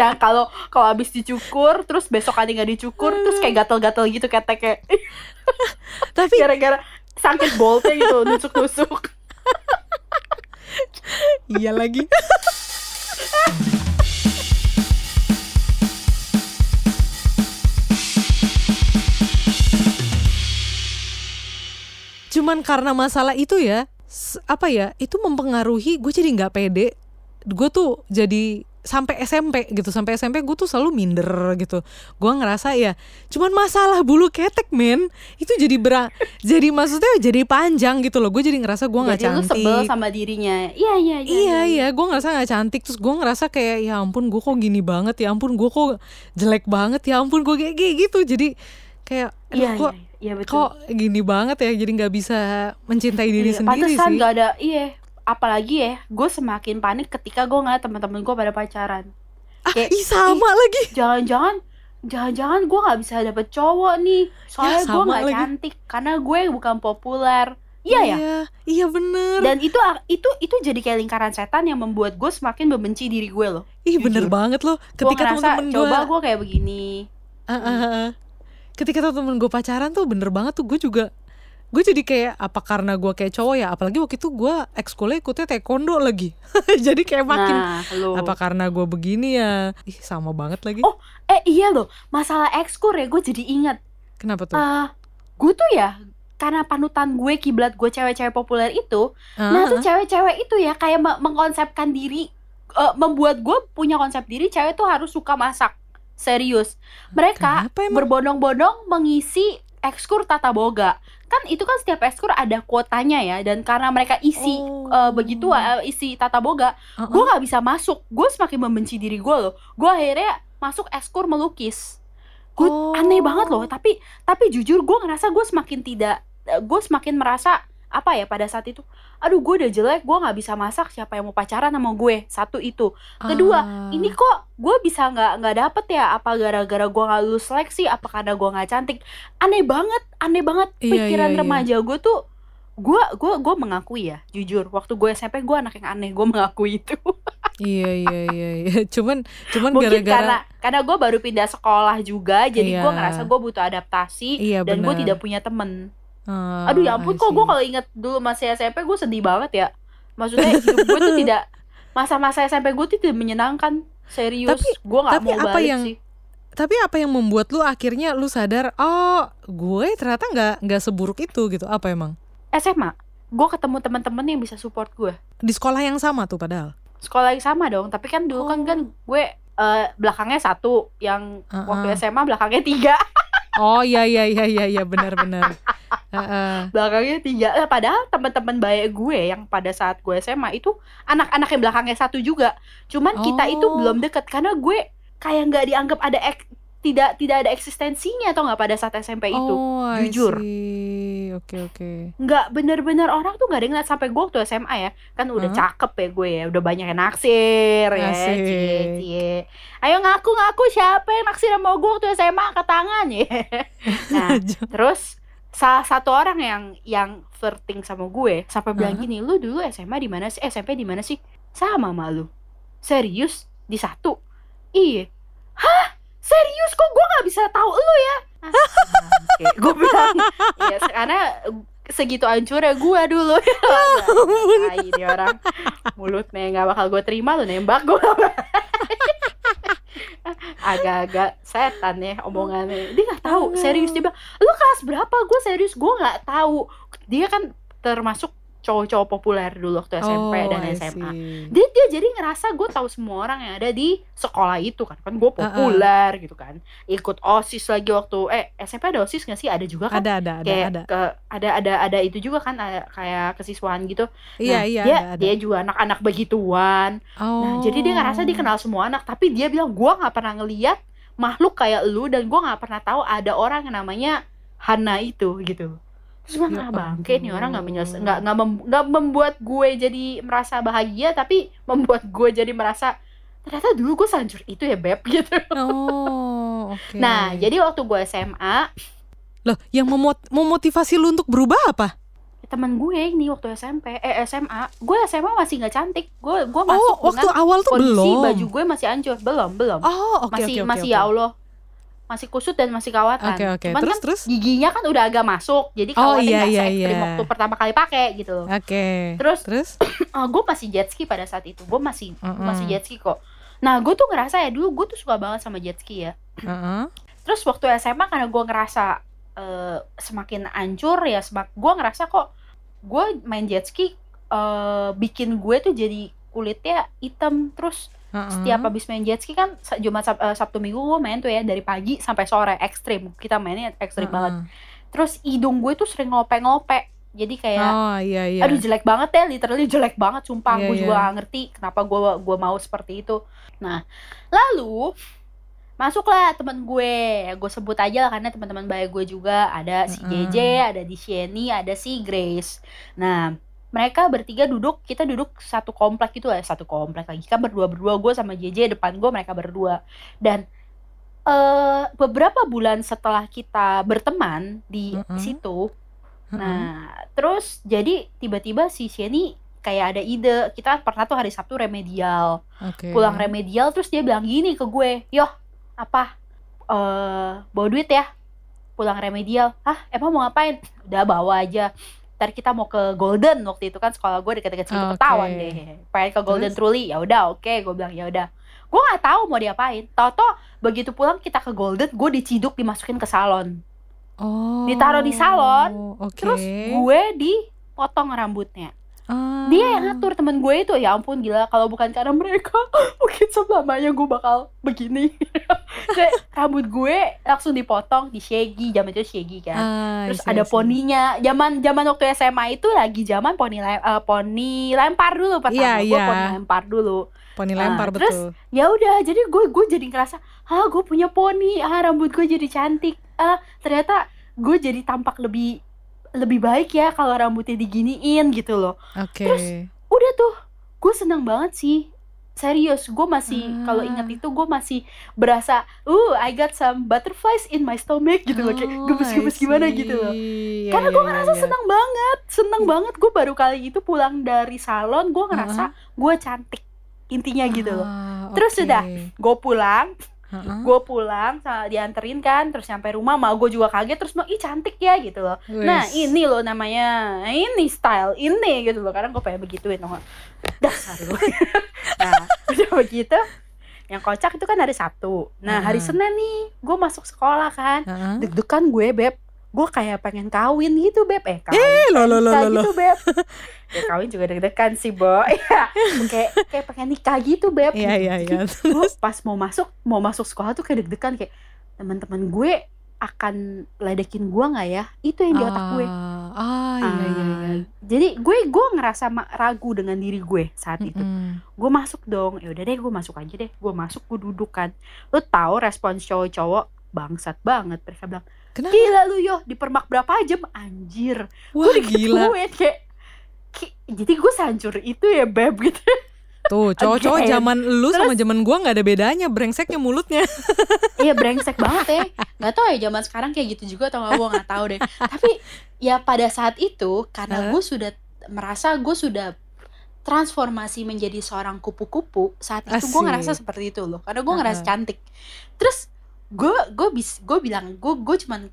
S3: yang kalau kalau habis dicukur terus besok kali nggak dicukur terus kayak gatel-gatel gitu keteknya
S2: tapi
S3: gara-gara sakit boldnya gitu nusuk-nusuk.
S2: Iya lagi. Cuman karena masalah itu ya apa ya itu mempengaruhi gue jadi nggak pede. Gue tuh jadi sampai SMP gitu. Sampai SMP gue tuh selalu minder gitu. Gue ngerasa ya cuman masalah bulu ketek men. Itu jadi berat jadi maksudnya jadi panjang gitu loh. Gue jadi ngerasa gue nggak
S3: jadi lu
S2: cantik.
S3: sebel sama dirinya. Iya iya iya
S2: Iya iya, gue ngerasa nggak cantik. Terus gue ngerasa kayak ya ampun gue kok gini banget. Ya ampun gue kok jelek banget. Ya ampun gue kayak gitu. Jadi kayak
S3: iya
S2: kok
S3: iya, iya betul.
S2: kok gini banget ya? Jadi nggak bisa mencintai diri
S3: Iya,
S2: sendiri
S3: pantesan
S2: sih.
S3: nggak ada iya apalagi ya gue semakin panik ketika gue ngeliat teman-teman gue pada pacaran.
S2: Ah,
S3: kayak,
S2: ih sama lagi.
S3: jangan-jangan jangan-jangan gue nggak bisa dapet cowok nih. Soalnya gue
S2: sama
S3: nggak cantik karena gue bukan populer. Iya ya?
S2: Iya, iya bener.
S3: Dan itu itu itu jadi kayak lingkaran setan yang membuat gue semakin membenci diri gue loh.
S2: Ih bener
S3: jujur.
S2: banget loh.
S3: Gue
S2: ketika temen-temen
S3: coba
S2: gue
S3: gue kayak begini.
S2: Ah, ah, ah. ketika temen gue pacaran tuh bener banget tuh gue juga gue jadi kayak apa karena gue kayak cowok ya? Apalagi waktu itu gue ekskulnya ikutnya taekwondo lagi. Jadi kayak makin
S3: nah lo
S2: apa karena gue begini ya? Ih sama banget lagi.
S3: Oh, eh iya loh. Masalah ekskur ya gue jadi ingat.
S2: Kenapa tuh?
S3: Eh gue tuh ya karena panutan gue kiblat gue cewek-cewek populer itu
S2: Ah,
S3: nah tuh
S2: ah.
S3: cewek-cewek itu ya kayak me- mengkonsepkan diri eh, membuat gue punya konsep diri cewek tuh harus suka masak. Serius. Mereka berbondong-bondong mengisi ekskur tata boga kan itu kan setiap ekskur ada kuotanya ya dan karena mereka isi
S2: Oh.
S3: eh, begitu eh, isi tata boga
S2: Ah, ah.
S3: gue nggak bisa masuk gue semakin membenci diri gue loh gue akhirnya masuk ekskur melukis gue
S2: Oh.
S3: aneh banget loh tapi tapi jujur gue ngerasa gue semakin tidak gue semakin merasa apa ya pada saat itu aduh gue udah jelek gue nggak bisa masak siapa yang mau pacaran sama gue? Satu itu. Kedua,
S2: Ah.
S3: ini kok gue bisa nggak nggak dapet ya? Apa gara-gara gue nggak lulus seleksi? Apa karena gue nggak cantik? Aneh banget aneh banget.
S2: Iya,
S3: pikiran
S2: iya, iya.
S3: remaja gue tuh gue gue gue mengakui ya jujur. Waktu gue SMP gue anak yang aneh gue mengakui itu.
S2: Iya iya iya iya. Cuman cuman
S3: mungkin
S2: gara-gara
S3: karena karena gue baru pindah sekolah juga jadi gue
S2: Iya.
S3: ngerasa gue butuh adaptasi
S2: iya
S3: dan gue tidak punya temen
S2: Ah,
S3: aduh ya ampun kok gue kalau inget dulu masih SMP gue sedih banget ya. Maksudnya hidup gue tuh tidak masa-masa SMP gue tuh tidak menyenangkan. Serius
S2: Tapi-
S3: gue nggak
S2: tapi
S3: mau
S2: apa
S3: balik
S2: yang-
S3: sih.
S2: tapi apa yang membuat lu akhirnya lu sadar oh gue ternyata nggak nggak seburuk itu gitu? Apa emang?
S3: SMA gue ketemu teman-teman yang bisa support gue
S2: di sekolah yang sama tuh padahal?
S3: Sekolah yang sama dong tapi kan dulu kan
S2: Oh.
S3: kan gue eh, belakangnya satu yang
S2: Uh-uh.
S3: waktu SMA belakangnya tiga
S2: oh iya iya iya iya iya benar-benar Heeh.
S3: belakangnya tiga Eh, padahal teman-teman baik gue yang pada saat gue SMA itu anak-anak yang belakangnya satu juga cuman kita itu
S2: Oh.
S3: belum deket karena gue kayak nggak dianggap ada ek- tidak tidak ada eksistensinya atau nggak pada saat SMP itu?
S2: Oh,
S3: jujur.
S2: oke oke.
S3: Nggak bener-bener orang tuh nggak ada yang ngeliat. Sampai gue waktu SMA ya kan udah
S2: Hah?
S3: cakep ya gue ya udah banyak yang naksir ya cie cie. Ayo ngaku ngaku siapa yang naksir sama gue waktu SMA angkat tangan ya. Nah terus salah satu orang yang yang flirting sama gue sampai bilang
S2: Hah?
S3: gini lu dulu SMA di mana sih? Eh, SMP di mana sih? Sama sama lu. Serius? Di satu? Iya. Hah serius kok gue nggak bisa tahu? Lu ya? Ah, bangke. gue bilang ya karena segitu hancurnya gue dulu. Ya ini orang. Mulutnya nggak bakal gue terima lu nembak gue agak-agak setan ya omongannya. Dia nggak tahu serius. Dia bilang lu kelas berapa? Gue serius gue nggak tahu. Dia kan termasuk cowok-cowok populer dulu waktu SMP
S2: oh,
S3: dan SMA dia dia jadi ngerasa gue tahu semua orang yang ada di sekolah itu kan. Kan gue populer gitu kan. Ikut osis lagi waktu eh SMP ada osis nggak sih? Ada juga kan.
S2: Ada ada ada
S3: kayak
S2: ada.
S3: ke ada ada ada itu juga kan ada kayak kesiswaan gitu.
S2: Iya
S3: Nah,
S2: iya
S3: dia
S2: ada, ada.
S3: dia juga anak-anak begituan.
S2: Oh.
S3: nah jadi dia ngerasa dia kenal semua anak tapi dia bilang gue nggak pernah ngeliat makhluk kayak lu dan gue nggak pernah tahu ada orang yang namanya Hana itu gitu terus gue
S2: Ya
S3: bangke nih orang nggak menyelesa nggak nggak mem- nggak membuat gue jadi merasa bahagia tapi membuat gue jadi merasa ternyata dulu gue sehancur itu ya beb gitu.
S2: Oh oke.
S3: Nah jadi waktu gue SMA
S2: loh yang memot memotivasi lu untuk berubah apa?
S3: Teman gue ini waktu SMP eh SMA gue SMA masih nggak cantik. Gue gue masuk
S2: oh waktu
S3: dengan
S2: awal tuh
S3: kondisi
S2: belum?
S3: baju gue masih hancur. Belum belum.
S2: Oh oke
S3: masih
S2: oke
S3: masih
S2: oke.
S3: ya Allah masih kusut dan masih kawatan.
S2: Oke
S3: cuman
S2: terus
S3: kan
S2: terus?
S3: giginya kan udah agak masuk jadi
S2: Oh,
S3: kawatan
S2: iya,
S3: nggak
S2: iya, iya.
S3: waktu pertama kali pakai gitu
S2: oke.
S3: Terus
S2: terus?
S3: gue masih jet ski pada saat itu. Gue masih
S2: Mm-mm.
S3: masih jet ski kok. Nah gue tuh ngerasa ya dulu gue tuh suka banget sama jet ski ya.
S2: Heeh.
S3: terus waktu SMA karena gue ngerasa eh, semakin hancur ya semak gue ngerasa kok gue main jet ski eh, bikin gue tuh jadi kulitnya hitam. Terus Setiap habis main jet ski kan Jumat Sab- eh, Sabtu Minggu gue main tuh ya dari pagi sampai sore ekstrim. Kita mainnya ekstrim
S2: Heeh.
S3: banget. Terus hidung gue tuh sering ngope-ngope jadi kayak
S2: oh iya iya.
S3: aduh jelek banget ya literally jelek banget sumpah.
S2: Iya,
S3: gue
S2: iya.
S3: juga gak ngerti kenapa gue gua mau seperti itu. Nah lalu masuklah temen gue. Gue sebut aja lah karena teman-teman baik gue juga. Ada si
S2: Mm-mm.
S3: JJ ada di Sheni ada si Grace. Nah mereka bertiga duduk kita duduk satu komplek gitu ya satu komplek lagi. Kan berdua berdua gue sama JJ depan gue mereka berdua. Dan eh beberapa bulan setelah kita berteman di
S2: Mm-mm.
S3: situ
S2: Heeh.
S3: nah terus jadi tiba-tiba si Sheni kayak ada ide. Kita pernah tuh hari Sabtu remedial.
S2: Oke.
S3: pulang remedial terus dia bilang gini ke gue yoh apa? Eh bawa duit ya pulang remedial. Ah emang mau ngapain? Udah bawa aja ntar kita mau ke Golden waktu itu kan sekolah gue deket-deket situ
S2: Oke.
S3: ketahuan deh pengen ke Golden
S2: Terus?
S3: Truly ya udah oke gue bilang ya udah gue nggak tahu mau diapain tau begitu pulang kita ke Golden gue diciduk dimasukin ke salon
S2: Oh.
S3: ditaruh di salon,
S2: Oke.
S3: terus gue dipotong rambutnya
S2: Ah.
S3: dia yang ngatur temen gue itu. Ya ampun gila. Kalau bukan karena mereka mungkin selamanya gue bakal begini. Kayak rambut gue langsung dipotong di shaggy. Zaman itu shaggy kan.
S2: Ah,
S3: terus
S2: I see,
S3: ada poninya. Zaman zaman waktu SMA itu lagi zaman poni lem- eh, poni lempar dulu pertama.
S2: Iya,
S3: gue
S2: iya.
S3: poni lempar dulu.
S2: Poni
S3: Ah,
S2: lempar
S3: terus
S2: betul.
S3: ya udah jadi gue gue jadi ngerasa ah gue punya poni. Ah rambut gue jadi cantik. Ah ternyata gue jadi tampak lebih lebih baik ya kalau rambutnya diginiin gitu loh
S2: Oke.
S3: terus udah tuh gue seneng banget sih serius gue masih
S2: Ah.
S3: kalau ingat itu gue masih berasa uh I got some butterflies in my stomach gitu loh kayak
S2: Oh,
S3: gemes-gemes gimana gitu loh.
S2: Iya,
S3: karena
S2: iya,
S3: gue
S2: iya,
S3: ngerasa
S2: iya.
S3: seneng banget seneng banget gue baru kali itu pulang dari salon gue ngerasa gue cantik intinya gitu loh
S2: Ah,
S3: Terus
S2: oke.
S3: udah. gue pulang
S2: Heeh.
S3: gue pulang dianterin kan terus sampai rumah mau gue juga kaget terus bilang ih cantik ya gitu loh nah
S2: Wes.
S3: ini loh namanya ini style ini gitu loh karena gue pengen begituin gak? dasar lu nah udah begitu yang kocak itu kan hari Sabtu nah hari
S2: Heeh.
S3: Senin nih gue masuk sekolah kan
S2: Heeh.
S3: deg-degan gue beb gue kayak pengen kawin gitu beb. Eh kawin.
S2: Eh, lo lo lo
S3: nikah
S2: lo lo.
S3: gitu beb. Ya kawin juga deg-degan sih bo. Ya kayak kayak pengen nikah gitu beb.
S2: Iya iya iya.
S3: gue pas mau masuk mau masuk sekolah tuh kayak deg-degan. Kayak teman-teman gue akan ledekin gue nggak ya? Itu yang di otak gue.
S2: Ah, ah iya iya iya.
S3: Ah, jadi gue gue ngerasa ragu dengan diri gue saat itu.
S2: Mm-mm.
S3: gue masuk dong. Ya udah deh gue masuk aja deh. Gue masuk gue duduk kan. Lo tahu respons cowok-cowok? Bangsat banget. Mereka bilang
S2: Kenapa?
S3: gila lu yo. Dipermak berapa jam? Anjir.
S2: Wah
S3: gue
S2: gila.
S3: kayak, kayak jadi gue sehancur itu ya beb gitu.
S2: Tuh cowok-cowok zaman lu sama
S3: Terus-
S2: zaman gua nggak ada bedanya, brengseknya mulutnya.
S3: Iya brengsek banget ya. Nggak tahu ya zaman sekarang kayak gitu juga atau nggak gue nggak tahu deh. Tapi ya pada saat itu karena
S2: Hah?
S3: gue sudah merasa gue sudah transformasi menjadi seorang kupu-kupu saat itu gue ngerasa seperti itu loh. Karena gue ngerasa
S2: Heeh.
S3: cantik. Terus gue gue bis gue bilang gue gue cuman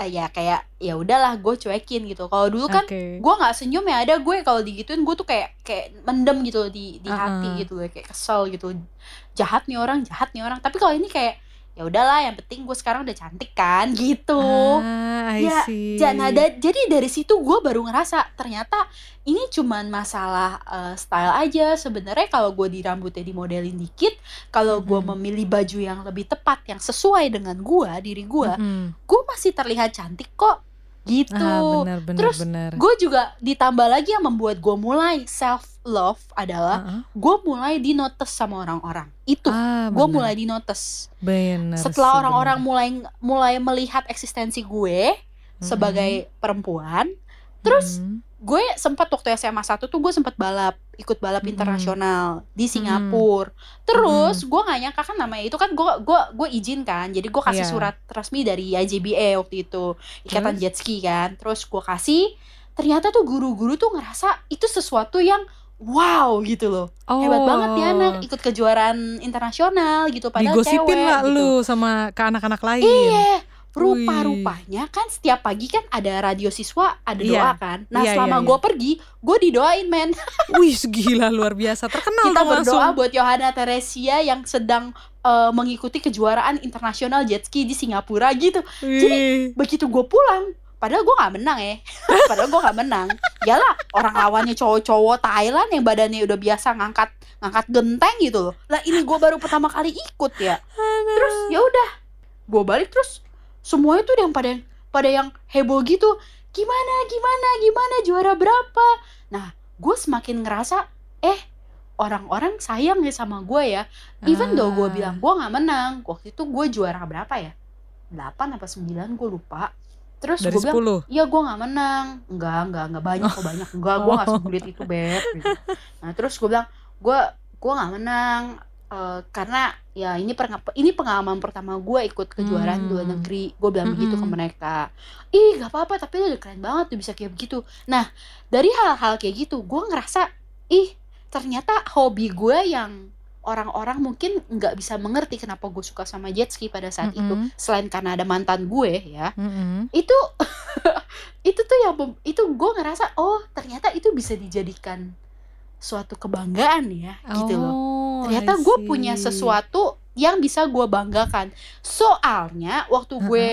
S3: eh, ya kayak ya udahlah gue cuekin gitu kalau dulu kan
S2: Oke.
S3: gue nggak senyum ya ada gue kalau digituin gue tuh kayak kayak mendem gitu di di hati
S2: Uh-uh.
S3: gitu loh kayak kesel gitu jahat nih orang jahat nih orang tapi kalau ini kayak ya udahlah yang penting gue sekarang udah cantik kan gitu
S2: Ah,
S3: Ya,
S2: see.
S3: Ja- nah, da- jadi dari situ gue baru ngerasa ternyata ini cuman masalah eh, style aja sebenarnya kalau gue di rambutnya dimodelin dikit kalau gue
S2: Mhm.
S3: memilih baju yang lebih tepat yang sesuai dengan gue diri gue
S2: Mm-mm.
S3: gue masih terlihat cantik kok gitu
S2: Ah, benar benar
S3: Terus, gue juga ditambah lagi yang membuat gue mulai self love adalah
S2: Ah,
S3: gue mulai di notice sama orang-orang. Itu
S2: ah,
S3: gue mulai di notice
S2: benar
S3: setelah orang-orang mulai mulai melihat eksistensi gue sebagai perempuan terus
S2: Mm-mm.
S3: gue sempat waktu SMA 1 tuh gue sempat balap ikut balap
S2: Mm-mm.
S3: internasional di Singapura. Terus gue gak nyangka kan namanya itu kan gue gue gue izin kan jadi gue kasih
S2: Iya.
S3: surat resmi dari IJBA waktu itu ikatan
S2: Terus?
S3: jet ski kan. Terus gue kasih ternyata tuh guru-guru tuh ngerasa itu sesuatu yang wow gitu loh
S2: oh,
S3: hebat banget nih anak ikut kejuaraan internasional gitu padahal
S2: digosipin
S3: cewek
S2: lah
S3: gitu.
S2: lu sama ke anak-anak lain
S3: Iya, rupa-rupanya kan setiap pagi kan ada radio siswa, ada
S2: Iya.
S3: doa kan. Nah,
S2: Iya,
S3: selama
S2: iya,
S3: gue pergi, gue didoain men.
S2: wih gila luar biasa terkenal
S3: Kita
S2: tuh langsung
S3: berdoa buat Yohana Teresia yang sedang eh, mengikuti kejuaraan internasional jet ski di Singapura gitu.
S2: Wih.
S3: Begitu gue pulang, padahal gue nggak menang ya. padahal gue nggak menang. Yalah, orang lawannya cowok-cowok Thailand yang badannya udah biasa ngangkat ngangkat genteng gitu loh. Lah ini gue baru pertama kali ikut ya. terus ya udah gue balik terus semuanya tuh yang pada pada yang heboh gitu gimana gimana gimana juara berapa nah gue semakin ngerasa eh orang-orang sayang ya sama gue ya even though gue
S2: Ah.
S3: bilang gue nggak menang waktu itu gue juara berapa ya 8 apa 9 gue lupa terus
S2: dari
S3: gue bilang
S2: 10
S3: iya gue nggak menang. Enggak enggak enggak banyak kok banyak. Enggak gue
S2: Oh.
S3: sebulit itu beb. Gitu. nah terus gue bilang gue gue nggak menang. Eh, karena ya ini perng- ini pengalaman pertama gue ikut kejuaraan
S2: Hmm.
S3: luar negeri. Gue bilang begitu ke mereka. Ih gak apa-apa tapi lu udah keren banget tuh bisa kayak begitu. Nah dari hal-hal kayak gitu gue ngerasa ih ternyata hobi gue yang orang-orang mungkin nggak bisa mengerti kenapa gue suka sama jet ski pada saat itu
S2: Mm-mm.
S3: selain karena ada mantan gue ya
S2: Mm-mm.
S3: itu itu tuh yang itu gue ngerasa oh ternyata itu bisa dijadikan suatu kebanggaan ya gitu loh
S2: Oh,
S3: ternyata gue punya sesuatu yang bisa gue banggakan soalnya waktu gue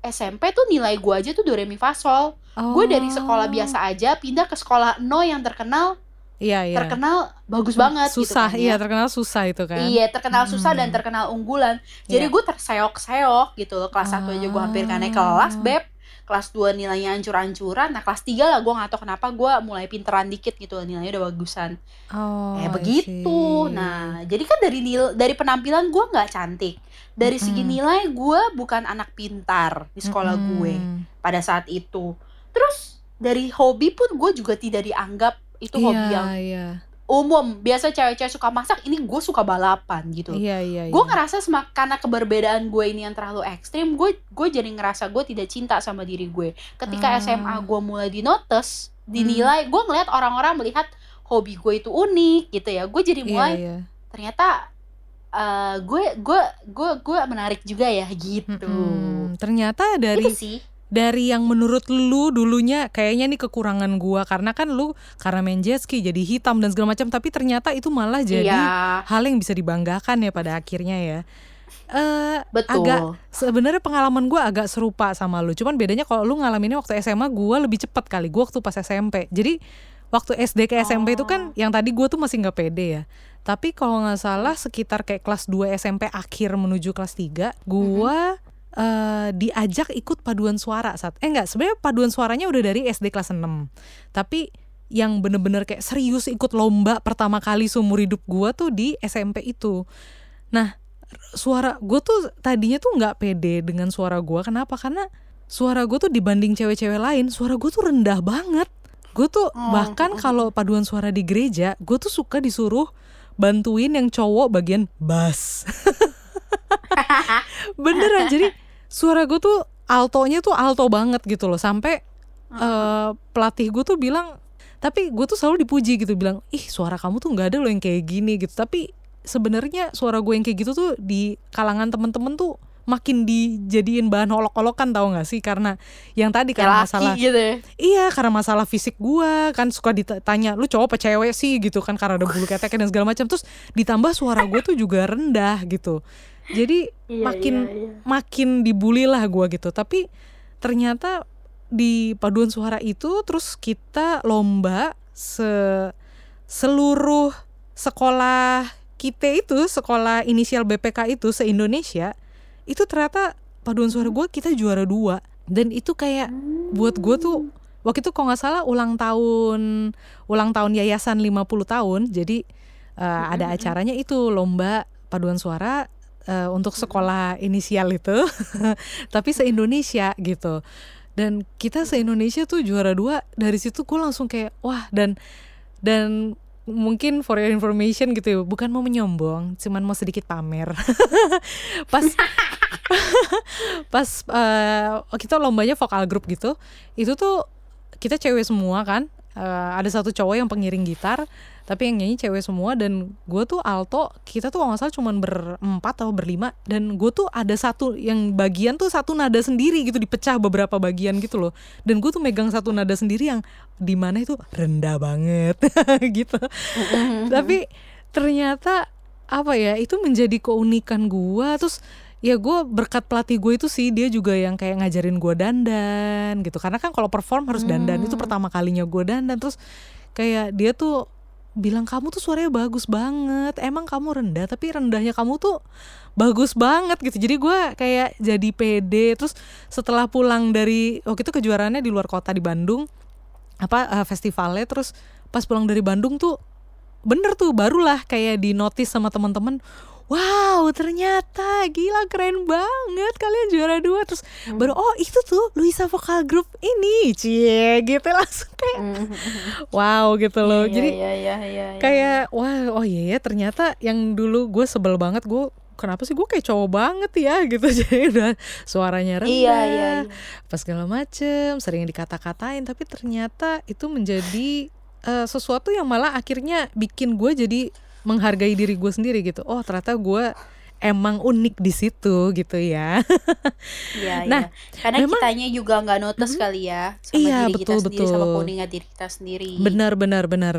S3: SMP tuh nilai gue aja tuh do re mi fa sol gue dari sekolah
S2: Oh.
S3: biasa aja pindah ke sekolah no yang terkenal
S2: Iya, iya.
S3: terkenal bagus banget gitu
S2: susah,
S3: kan
S2: iya
S3: ya.
S2: terkenal susah itu kan.
S3: Iya terkenal susah dan
S2: Hmm.
S3: terkenal unggulan Jadi
S2: Iya.
S3: gue terseok-seok gitu loh Kelas 1 aja gue hampir gak naik kelas
S2: Ah.
S3: Beb Kelas 2 nilainya hancur-hancuran Nah kelas 3 lah gue gak tau kenapa gue mulai pinteran dikit gitu Nilainya udah bagusan
S2: Oh,
S3: Kayak
S2: I
S3: begitu. Nah jadi kan dari nil dari penampilan gue gak cantik Dari segi
S2: Mm-mm.
S3: nilai gue bukan anak pintar di sekolah gue
S2: Mm-mm.
S3: pada saat itu Terus dari hobi pun gue juga tidak dianggap itu hobi
S2: Iya,
S3: yang
S2: iya.
S3: umum Biasa cewek-cewek suka masak Ini gue suka balapan gitu
S2: Iya, iya,
S3: gue
S2: iya.
S3: ngerasa semak karena keberbedaan gue ini yang terlalu ekstrim gue gue jadi ngerasa gue tidak cinta sama diri gue ketika
S2: Ah.
S3: SMA gue mulai di notice dinilai gue ngeliat orang-orang melihat hobi gue itu unik gitu ya gue jadi
S2: Iya,
S3: mulai
S2: iya.
S3: ternyata eh, gue gue gue gue menarik juga ya gitu
S2: Mm-mm. Ternyata dari
S3: itu sih
S2: dari yang menurut lu dulunya kayaknya nih kekurangan gua. Karena kan lu karena main jet ski jadi hitam dan segala macam tapi ternyata itu malah jadi
S3: iya
S2: hal yang bisa dibanggakan ya pada akhirnya ya. Eh
S3: betul.
S2: agak sebenarnya pengalaman gua agak serupa sama lu. Cuman bedanya kalau lu ngalaminnya waktu SMA gua lebih cepet kali. Gua waktu pas SMP jadi waktu SD ke SMP itu kan yang tadi gua tuh masih nggak pede ya. Tapi kalau nggak salah sekitar kayak kelas 2 SMP akhir menuju kelas 3 gua eh, diajak ikut paduan suara saat eh enggak sebenarnya paduan suaranya udah dari SD kelas 6 tapi yang bener-bener kayak serius ikut lomba pertama kali seumur hidup gua tuh di SMP itu. Nah suara gue tuh tadinya tuh nggak pede dengan suara gue kenapa? Karena suara gue tuh dibanding cewek-cewek lain suara gue tuh rendah banget. Gue tuh
S3: Oh.
S2: bahkan kalau paduan suara di gereja gue tuh suka disuruh bantuin yang cowok bagian bass. Beneran jadi suara gue tuh altonya tuh alto banget gitu loh. Sampai eh, pelatih gue tuh bilang tapi gue tuh selalu dipuji gitu bilang ih suara kamu tuh nggak ada loh yang kayak gini gitu. Tapi sebenarnya suara gue yang kayak gitu tuh di kalangan temen-temen tuh makin dijadiin bahan olok-olokan tau gak sih? Karena yang tadi
S3: kayak
S2: karena masalah
S3: gitu ya?
S2: Iya karena masalah fisik gue kan suka ditanya lu cowok apa cewek sih? gitu kan karena ada bulu ketek dan segala macam. Terus ditambah suara gue tuh juga rendah gitu jadi
S3: Iya,
S2: makin
S3: iya, iya.
S2: makin dibully lah gue gitu. Tapi ternyata di paduan suara itu terus kita lomba se seluruh sekolah kita itu sekolah inisial BPK itu se Indonesia itu ternyata paduan suara gue kita juara dua. Dan itu kayak buat gue tuh waktu itu kalau nggak salah ulang tahun ulang tahun yayasan 50 tahun. Jadi eh, ada acaranya itu lomba paduan suara eh, untuk sekolah inisial itu tapi se Indonesia gitu. Dan kita se Indonesia tuh juara dua dari situ gue langsung kayak wah dan dan mungkin for your information gitu ya bukan mau menyombong cuman mau sedikit pamer. Pas pas eh, kita lombanya vokal grup gitu itu tuh kita cewek semua kan Eh, ada satu cowok yang pengiring gitar tapi yang nyanyi cewek semua dan gue tuh alto kita tuh kalau nggak salah cuman berempat atau berlima. Dan gue tuh ada satu yang bagian tuh satu nada sendiri gitu dipecah beberapa bagian gitu loh. Dan gue tuh megang satu nada sendiri yang di mana itu rendah banget gitu. Tapi ternyata apa ya itu menjadi keunikan gua. Terus ya gue berkat pelatih gue itu sih dia juga yang kayak ngajarin gua dandan gitu. Karena kan kalau perform harus dandan. Itu pertama kalinya gue dandan. Terus kayak dia tuh bilang kamu tuh suaranya bagus banget. Emang kamu rendah tapi rendahnya kamu tuh bagus banget gitu. Jadi gue kayak jadi pede. Terus setelah pulang dari waktu itu kejuaraannya di luar kota di Bandung apa eh, festivalnya terus pas pulang dari Bandung tuh bener tuh barulah kayak di notice sama teman-teman wow ternyata gila keren banget kalian juara dua terus
S3: Hmm.
S2: baru oh itu tuh Luisa vokal group ini cie gitu langsung kayak
S3: Hmm.
S2: wow gitu loh
S3: Iya,
S2: jadi
S3: iya, iya, iya, iya.
S2: kayak wah oh iya ya ternyata yang dulu gue sebel banget gue kenapa sih gue kayak cowok banget ya gitu jadi udah suaranya rendah
S3: Iya, iya, iya.
S2: apa segala macem sering dikata-katain tapi ternyata itu menjadi eh, sesuatu yang malah akhirnya bikin gue jadi menghargai diri gue sendiri gitu. Oh ternyata gue emang unik di situ gitu ya.
S3: Iya,
S2: Nah,
S3: iya. Karena
S2: memang-
S3: kitanya juga nggak notice kali ya sama
S2: Iya,
S3: diri kita
S2: betul,
S3: sendiri sama
S2: betul.
S3: codingan diri kita sendiri.
S2: benar benar benar.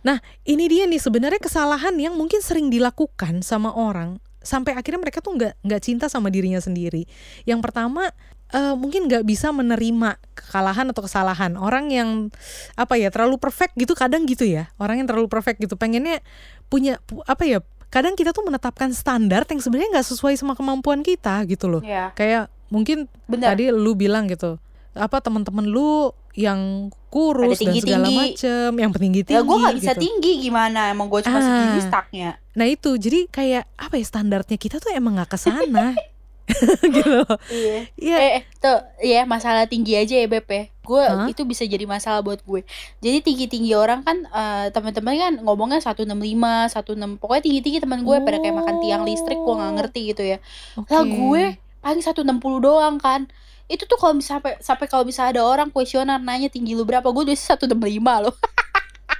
S2: Nah ini dia nih sebenarnya kesalahan yang mungkin sering dilakukan sama orang sampai akhirnya mereka tuh nggak nggak cinta sama dirinya sendiri. Yang pertama eh, mungkin nggak bisa menerima kekalahan atau kesalahan. Orang yang apa ya terlalu perfect gitu kadang gitu ya. Orang yang terlalu perfect gitu. Pengennya punya pu- apa ya kadang kita tuh menetapkan standar yang sebenarnya nggak sesuai sama kemampuan kita gitu loh
S3: Iya,
S2: kayak mungkin
S3: benar.
S2: tadi lu bilang gitu apa teman-teman lu yang kurus
S3: Pada
S2: dan segala
S3: tinggi-tinggi.
S2: macem yang tinggi tinggi
S3: Ya gue nggak bisa
S2: gitu.
S3: tinggi gimana? Emang gue cuma
S2: Ah.
S3: segini stucknya.
S2: nah itu jadi kayak apa ya standarnya kita tuh emang nggak ke sana gitu loh
S3: Iya.
S2: Iya.
S3: Eh, eh, tuh, ya masalah tinggi aja ya Beb ya. Gue
S2: Hah?
S3: itu bisa jadi masalah buat gue. Jadi tinggi-tinggi orang kan eh, teman-teman kan ngomongnya 165, 16 pokoknya tinggi-tinggi teman gue pada kayak makan tiang listrik gue nggak ngerti gitu ya. Lah
S2: Oke.
S3: gue paling 160 doang kan. Itu tuh kalau sampai sampai kalau bisa ada orang kuesioner nanya tinggi lu berapa, gue biasa 165 loh.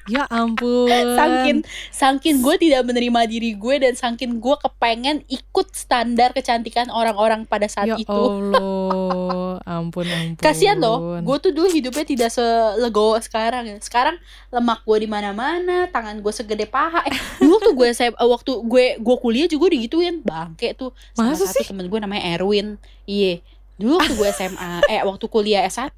S2: ya ampun
S3: Sangkin sangkin gue tidak menerima diri gue dan sangkin gue kepengen ikut standar kecantikan orang-orang pada saat
S2: ya
S3: itu.
S2: allah ampun ampun
S3: Kasian loh, gue tuh dulu hidupnya tidak selegowo sekarang ya. Sekarang lemak gue di mana-mana, tangan gue segede paha. Eh, dulu tuh gue saya waktu gue gue kuliah juga digituin, bangke tuh. Sama
S2: Masa
S3: satu
S2: sih?
S3: temen gue namanya Erwin. Iya. Dulu waktu gue SMA, eh waktu kuliah S1,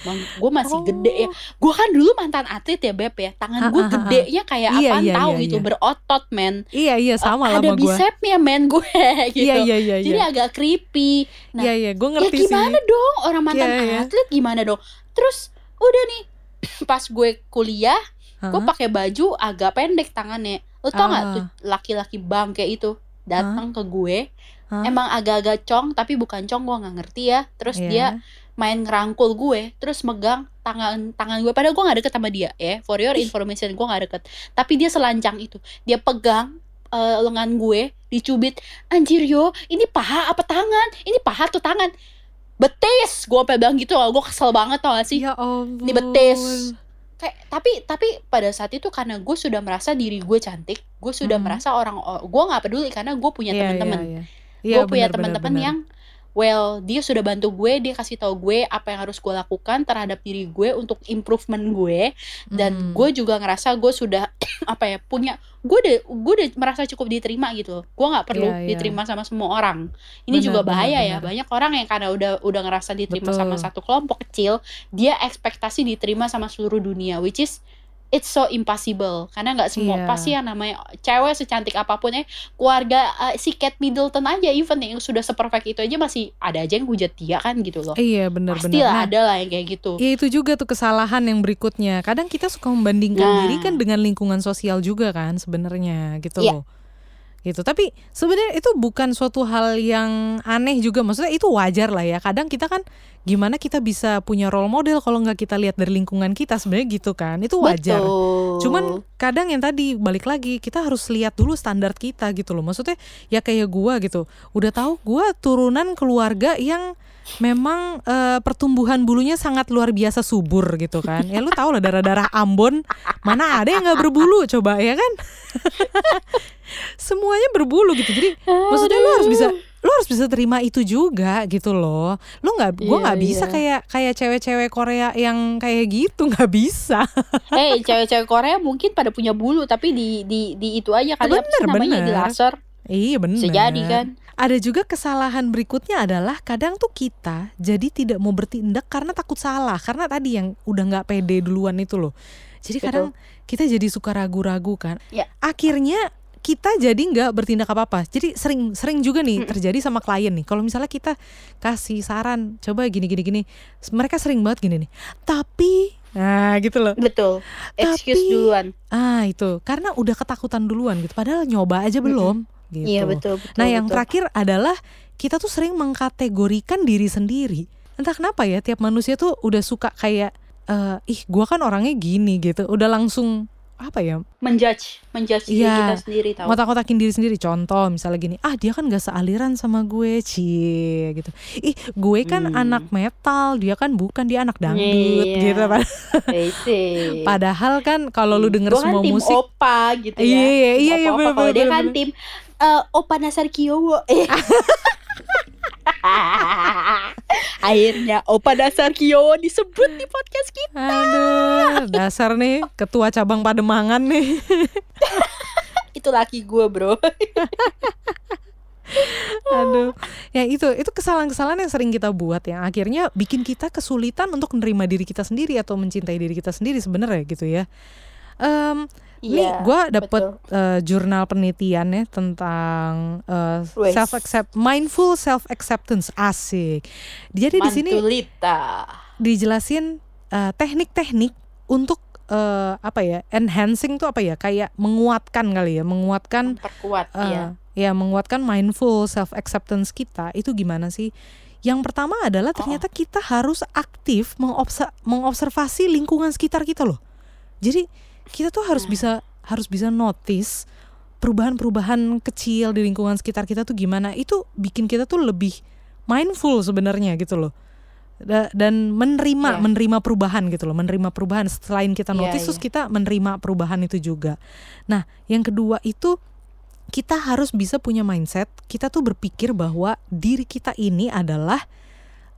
S3: bang, gue masih
S2: Oh.
S3: gede ya. Gue kan dulu mantan atlet ya Beb ya. Tangan gue
S2: ah.
S3: gedenya kayak
S2: Iya,
S3: apaan
S2: iya,
S3: tahu
S2: iya,
S3: gitu,
S2: iya.
S3: berotot men.
S2: iya iya sama lah
S3: Ada bisepnya men gue gitu.
S2: iya iya iya
S3: Jadi
S2: iya
S3: agak creepy. Nah,
S2: iya iya gue
S3: ya
S2: ngerti
S3: gimana
S2: sih
S3: dong orang mantan
S2: Iya, iya.
S3: atlet gimana dong terus udah nih pas gue kuliah gue pakai baju agak pendek tangannya lo tau nggak
S2: Ah.
S3: tuh laki-laki bangke itu datang ke gue
S2: Hah?
S3: emang agak-agak cong tapi bukan cong gue nggak ngerti ya. Terus
S2: Iya.
S3: dia main ngerangkul gue terus megang tangan tangan gue. Padahal gue nggak deket sama dia ya. For your information gue nggak deket. Tapi dia selancang itu. Dia pegang eh, lengan gue dicubit anjir yo ini paha apa tangan? Ini paha atau tangan? Betis! Gue bilang gitu gue kesel banget tau gak sih?
S2: Ya ampun
S3: ini betis. Kayak tapi tapi pada saat itu karena gue sudah merasa diri gue cantik gue sudah
S2: Hmm.
S3: merasa orang gue nggak peduli karena gue punya
S2: Iya,
S3: teman-teman.
S2: iya, iya. Iya,
S3: gue punya
S2: benar, benar,
S3: teman-teman
S2: benar.
S3: yang well dia sudah bantu gue dia kasih tahu gue apa yang harus gue lakukan terhadap diri gue untuk improvement gue dan
S2: Hmm.
S3: gue juga ngerasa gue sudah apa ya punya gue udah gue udah merasa cukup diterima gitu gue nggak perlu
S2: Iya, iya.
S3: diterima sama semua orang ini
S2: Benar,
S3: juga
S2: benar,
S3: bahaya ya
S2: benar.
S3: banyak orang yang karena udah udah ngerasa diterima
S2: Betul.
S3: sama satu kelompok kecil dia ekspektasi diterima sama seluruh dunia which is it's so impossible karena nggak semua
S2: Iya.
S3: pasti yang namanya cewek secantik apa pun ya keluarga eh, si Kate Middleton aja even yang sudah seperfect itu aja masih ada aja yang hujat dia kan gitu loh
S2: iya benar
S3: pasti
S2: benar
S3: lah
S2: Nah,
S3: ada lah yang kayak gitu
S2: Ya itu juga tuh kesalahan yang berikutnya. Kadang kita suka membandingkan
S3: Nah.
S2: diri kan dengan lingkungan sosial juga kan sebenarnya gitu
S3: Iya.
S2: loh. Gitu. Tapi sebenarnya itu bukan suatu hal yang aneh juga. Maksudnya itu wajar lah ya. Kadang kita kan gimana kita bisa punya role model kalau nggak kita lihat dari lingkungan kita sebenarnya gitu kan. Itu wajar.
S3: Betul.
S2: Cuman kadang yang tadi balik lagi kita harus lihat dulu standar kita gitu loh. Maksudnya ya kayak gua gitu. Udah tahu gua turunan keluarga yang memang eh, pertumbuhan bulunya sangat luar biasa subur gitu kan. Ya lu tau lah darah-darah Ambon mana ada yang nggak berbulu coba ya kan? Semuanya berbulu gitu. Jadi maksudnya lu harus bisa lu harus bisa terima itu juga gitu loh. Lu nggak gua
S3: Iya,
S2: nggak bisa
S3: iya.
S2: kayak kayak cewek-cewek Korea yang kayak gitu nggak bisa.
S3: eh cewek-cewek Korea mungkin pada punya bulu tapi di di di itu aja kali apa sih
S2: Bener,
S3: namanya
S2: bener.
S3: di laser
S2: Iya benar.
S3: bisa jadi kan
S2: Ada juga kesalahan berikutnya adalah kadang tuh kita jadi tidak mau bertindak karena takut salah karena tadi yang udah nggak pede duluan itu loh. Jadi
S3: Betul.
S2: kadang kita jadi suka ragu-ragu kan.
S3: Ya.
S2: Akhirnya kita jadi nggak bertindak apa-apa. Jadi sering sering juga nih terjadi sama klien nih. Kalau misalnya kita kasih saran, coba gini gini gini, mereka sering banget gini nih. Tapi nah gitu loh.
S3: betul excuse
S2: Tapi-
S3: duluan
S2: Ah itu karena udah ketakutan duluan gitu. Padahal nyoba aja belum. gitu.
S3: Iya betul betul.
S2: Nah, yang
S3: betul.
S2: terakhir adalah kita tuh sering mengkategorikan diri sendiri. Entah kenapa ya, tiap manusia tuh udah suka kayak eh, ih, gua kan orangnya gini gitu. Udah langsung apa ya?
S3: menjudge menjudge diri
S2: Iya.
S3: kita sendiri tahu.
S2: Ngotak-ngotakin diri sendiri. Contoh misalnya gini, ah dia kan gak sealiran sama gue, cie gitu. Ih, gue kan
S3: Hmm.
S2: anak metal, dia kan bukan, dia anak dangdut
S3: Iya.
S2: gitu.
S3: Ese.
S2: Padahal kan kalau lu denger
S3: Gua kan
S2: semua
S3: tim
S2: musik,
S3: opa gitu ya.
S2: Iya, iya,
S3: Tim
S2: iya, iya, bener,
S3: Kalau dia kan tim eh, opa Nasar Kiyowo. Akhirnya opa Nasar Kiyowo disebut di podcast kita.
S2: aduh, dasar nih ketua cabang Pademangan nih.
S3: Itu laki gue bro.
S2: Aduh, ya itu itu kesalahan-kesalahan yang sering kita buat yang akhirnya bikin kita kesulitan untuk menerima diri kita sendiri atau mencintai diri kita sendiri sebenarnya gitu ya. Em, nih
S3: Iya,
S2: gue dapet
S3: betul.
S2: eh, jurnal penelitian ya tentang eh,
S3: Wes.
S2: self accept mindful self acceptance asik. Jadi di sini dijelasin eh, teknik-teknik untuk eh, apa ya enhancing tuh apa ya kayak menguatkan kali ya menguatkan
S3: Memperkuat
S2: eh,
S3: ya.
S2: ya menguatkan mindful self acceptance kita itu gimana sih? Yang pertama adalah ternyata kita harus aktif mengobser- mengobservasi lingkungan sekitar kita loh. Jadi kita tuh harus
S3: Nah.
S2: bisa harus bisa notice perubahan-perubahan kecil di lingkungan sekitar kita tuh gimana. Itu bikin kita tuh lebih mindful sebenarnya gitu loh. Da- dan menerima
S3: Iya.
S2: menerima perubahan gitu loh, menerima perubahan selain kita
S3: Iya,
S2: notice terus
S3: iya.
S2: kita menerima perubahan itu juga. Nah, yang kedua itu kita harus bisa punya mindset kita tuh berpikir bahwa diri kita ini adalah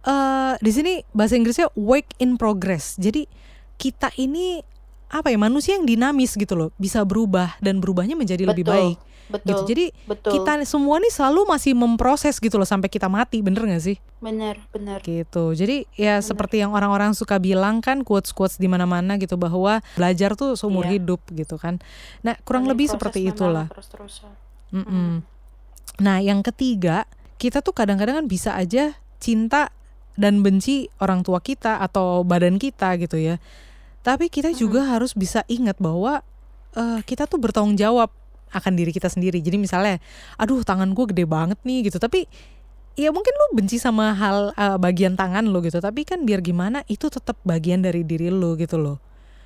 S2: eh di sini bahasa Inggrisnya work in progress. Jadi kita ini apa ya manusia yang dinamis gitu loh, bisa berubah dan berubahnya menjadi lebih
S3: Betul,
S2: baik
S3: Betul.
S2: gitu. Jadi
S3: betul.
S2: kita semua nih selalu masih memproses gitu loh sampai kita mati, bener gak sih?
S3: benar, benar.
S2: Gitu. Jadi ya seperti yang orang-orang suka bilang kan quotes-quotes di mana-mana gitu bahwa belajar tuh seumur
S3: Iya.
S2: hidup gitu kan. Nah, kurang
S3: Benar,
S2: lebih seperti itulah.
S3: terus-terusan.
S2: Mm-mm. Nah, yang ketiga, kita tuh kadang-kadang kan bisa aja cinta dan benci orang tua kita atau badan kita gitu ya. Tapi kita juga harus bisa ingat bahwa eh, kita tuh bertanggung jawab akan diri kita sendiri. Jadi misalnya, aduh tangan gue gede banget nih gitu. Tapi ya mungkin lu benci sama hal eh, bagian tangan lo gitu. Tapi kan biar gimana itu tetap bagian dari diri lo gitu loh.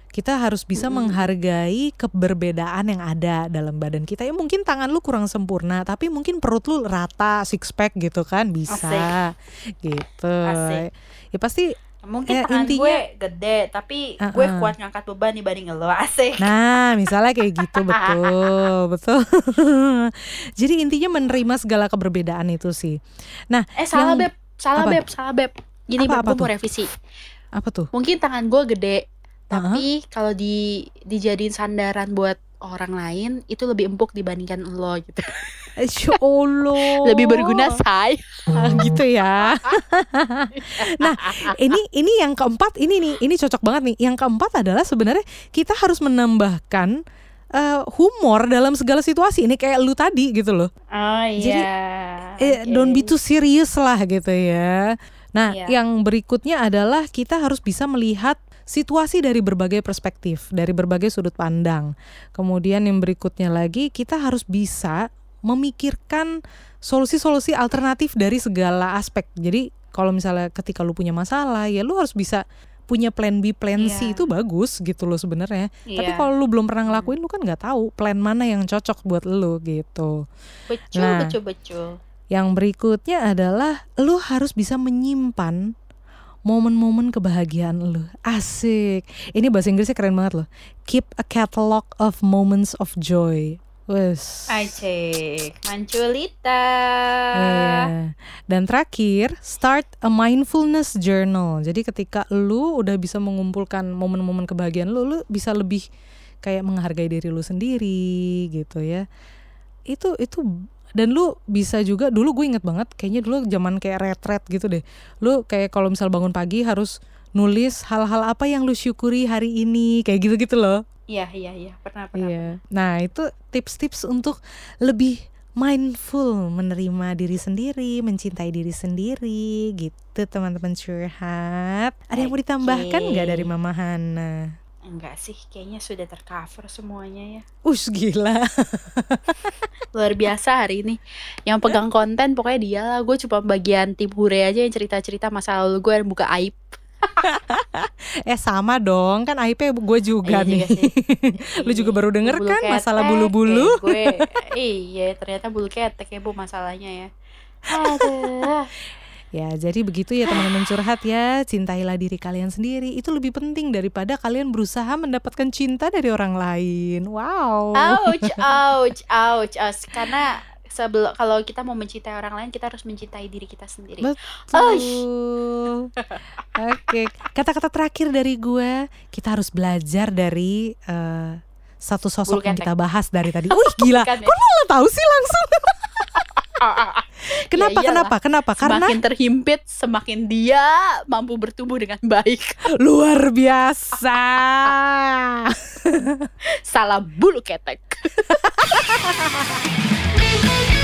S2: Kita harus bisa menghargai keberbedaan yang ada dalam badan kita. Ya mungkin tangan lu kurang sempurna, tapi mungkin perut lu rata, six pack gitu kan bisa. Gitu.
S3: Asik.
S2: Ya pasti
S3: Mungkin
S2: Ya,
S3: tangan
S2: intinya-
S3: gue gede, tapi gue
S2: Uh-uh.
S3: kuat ngangkat beban dibanding lo. Asik.
S2: Nah, misalnya kayak gitu betul, betul. Jadi intinya menerima segala keberbedaan itu sih. Nah,
S3: eh salah
S2: yang-
S3: beb, salah
S2: apa?
S3: beb, salah beb. Gini
S2: Apa-
S3: beb,
S2: apa
S3: gue mau
S2: tuh?
S3: revisi.
S2: apa tuh?
S3: Mungkin tangan gue gede, tapi kalau di dijadiin sandaran buat orang lain itu lebih empuk dibandingkan lo gitu.
S2: Insya Allah.
S3: Lebih berguna say.
S2: Ah, gitu ya. nah, ini ini yang keempat ini nih, ini cocok banget nih. Yang keempat adalah sebenarnya kita harus menambahkan eh, humor dalam segala situasi. Ini kayak lu tadi gitu loh.
S3: Oh
S2: Jadi,
S3: iya.
S2: Eh,
S3: Oke.
S2: don't be too serious lah gitu ya. Nah,
S3: Iya.
S2: yang berikutnya adalah kita harus bisa melihat situasi dari berbagai perspektif, dari berbagai sudut pandang. Kemudian yang berikutnya lagi kita harus bisa memikirkan solusi-solusi alternatif dari segala aspek. Jadi kalau misalnya ketika lu punya masalah, ya lu harus bisa punya plan B, plan C
S3: Iya.
S2: itu bagus gitu loh sebenarnya. Tapi
S3: Iya.
S2: kalau lu belum pernah ngelakuin, lu kan nggak tahu plan mana yang cocok buat lu gitu.
S3: betul,
S2: Nah.
S3: betul, betul.
S2: Yang berikutnya adalah lu harus bisa menyimpan momen-momen kebahagiaan lu. Asik. Ini bahasa Inggrisnya keren banget loh. Keep a catalog of moments of joy. Wes.
S3: Acek, manculita.
S2: Iya. Dan terakhir, start a mindfulness journal. Jadi ketika lu udah bisa mengumpulkan momen-momen kebahagiaan lu, lu bisa lebih kayak menghargai diri lu sendiri gitu ya. Itu itu dan lu bisa juga dulu gue inget banget kayaknya dulu zaman kayak retret gitu deh. Lu kayak kalau misal bangun pagi harus nulis hal-hal apa yang lu syukuri hari ini kayak gitu-gitu loh.
S3: Iya, iya, iya, pernah, pernah.
S2: Iya. Nah, itu tips-tips untuk lebih mindful menerima diri sendiri, mencintai diri sendiri gitu teman-teman curhat. Ada yang mau ditambahkan nggak dari Mama Hana?
S3: Enggak sih, kayaknya sudah tercover semuanya ya.
S2: Ush gila.
S3: Luar biasa hari ini. Yang pegang konten pokoknya dia lah. Gue cuma bagian tim hure aja yang cerita-cerita masa lalu gue dan buka aib.
S2: eh sama dong, kan aibnya gue juga
S3: Iya
S2: nih.
S3: juga.
S2: Lu juga baru denger
S3: Bulu
S2: kan masalah
S3: ketek,
S2: bulu-bulu?
S3: eh, gue, iya ternyata bulu ketek ya bu masalahnya ya. Aduh.
S2: Ya, jadi begitu ya teman-teman curhat ya. Cintailah diri kalian sendiri. Itu lebih penting daripada kalian berusaha mendapatkan cinta dari orang lain. Wow.
S3: Ouch, ouch, ouch, ouch. Karena sebelum kalau kita mau mencintai orang lain, kita harus mencintai diri kita sendiri.
S2: Betul. Oke, kata-kata terakhir dari gue, kita harus belajar dari eh, satu sosok
S3: Bulu
S2: yang
S3: ketek.
S2: kita bahas dari tadi. Wih, gila.
S3: Ya?
S2: Kok lo tahu sih langsung? Kenapa?
S3: Ya
S2: kenapa? Kenapa? Karena
S3: Semakin terhimpit, semakin dia mampu bertumbuh dengan baik.
S2: luar biasa.
S3: Salah bulu ketek.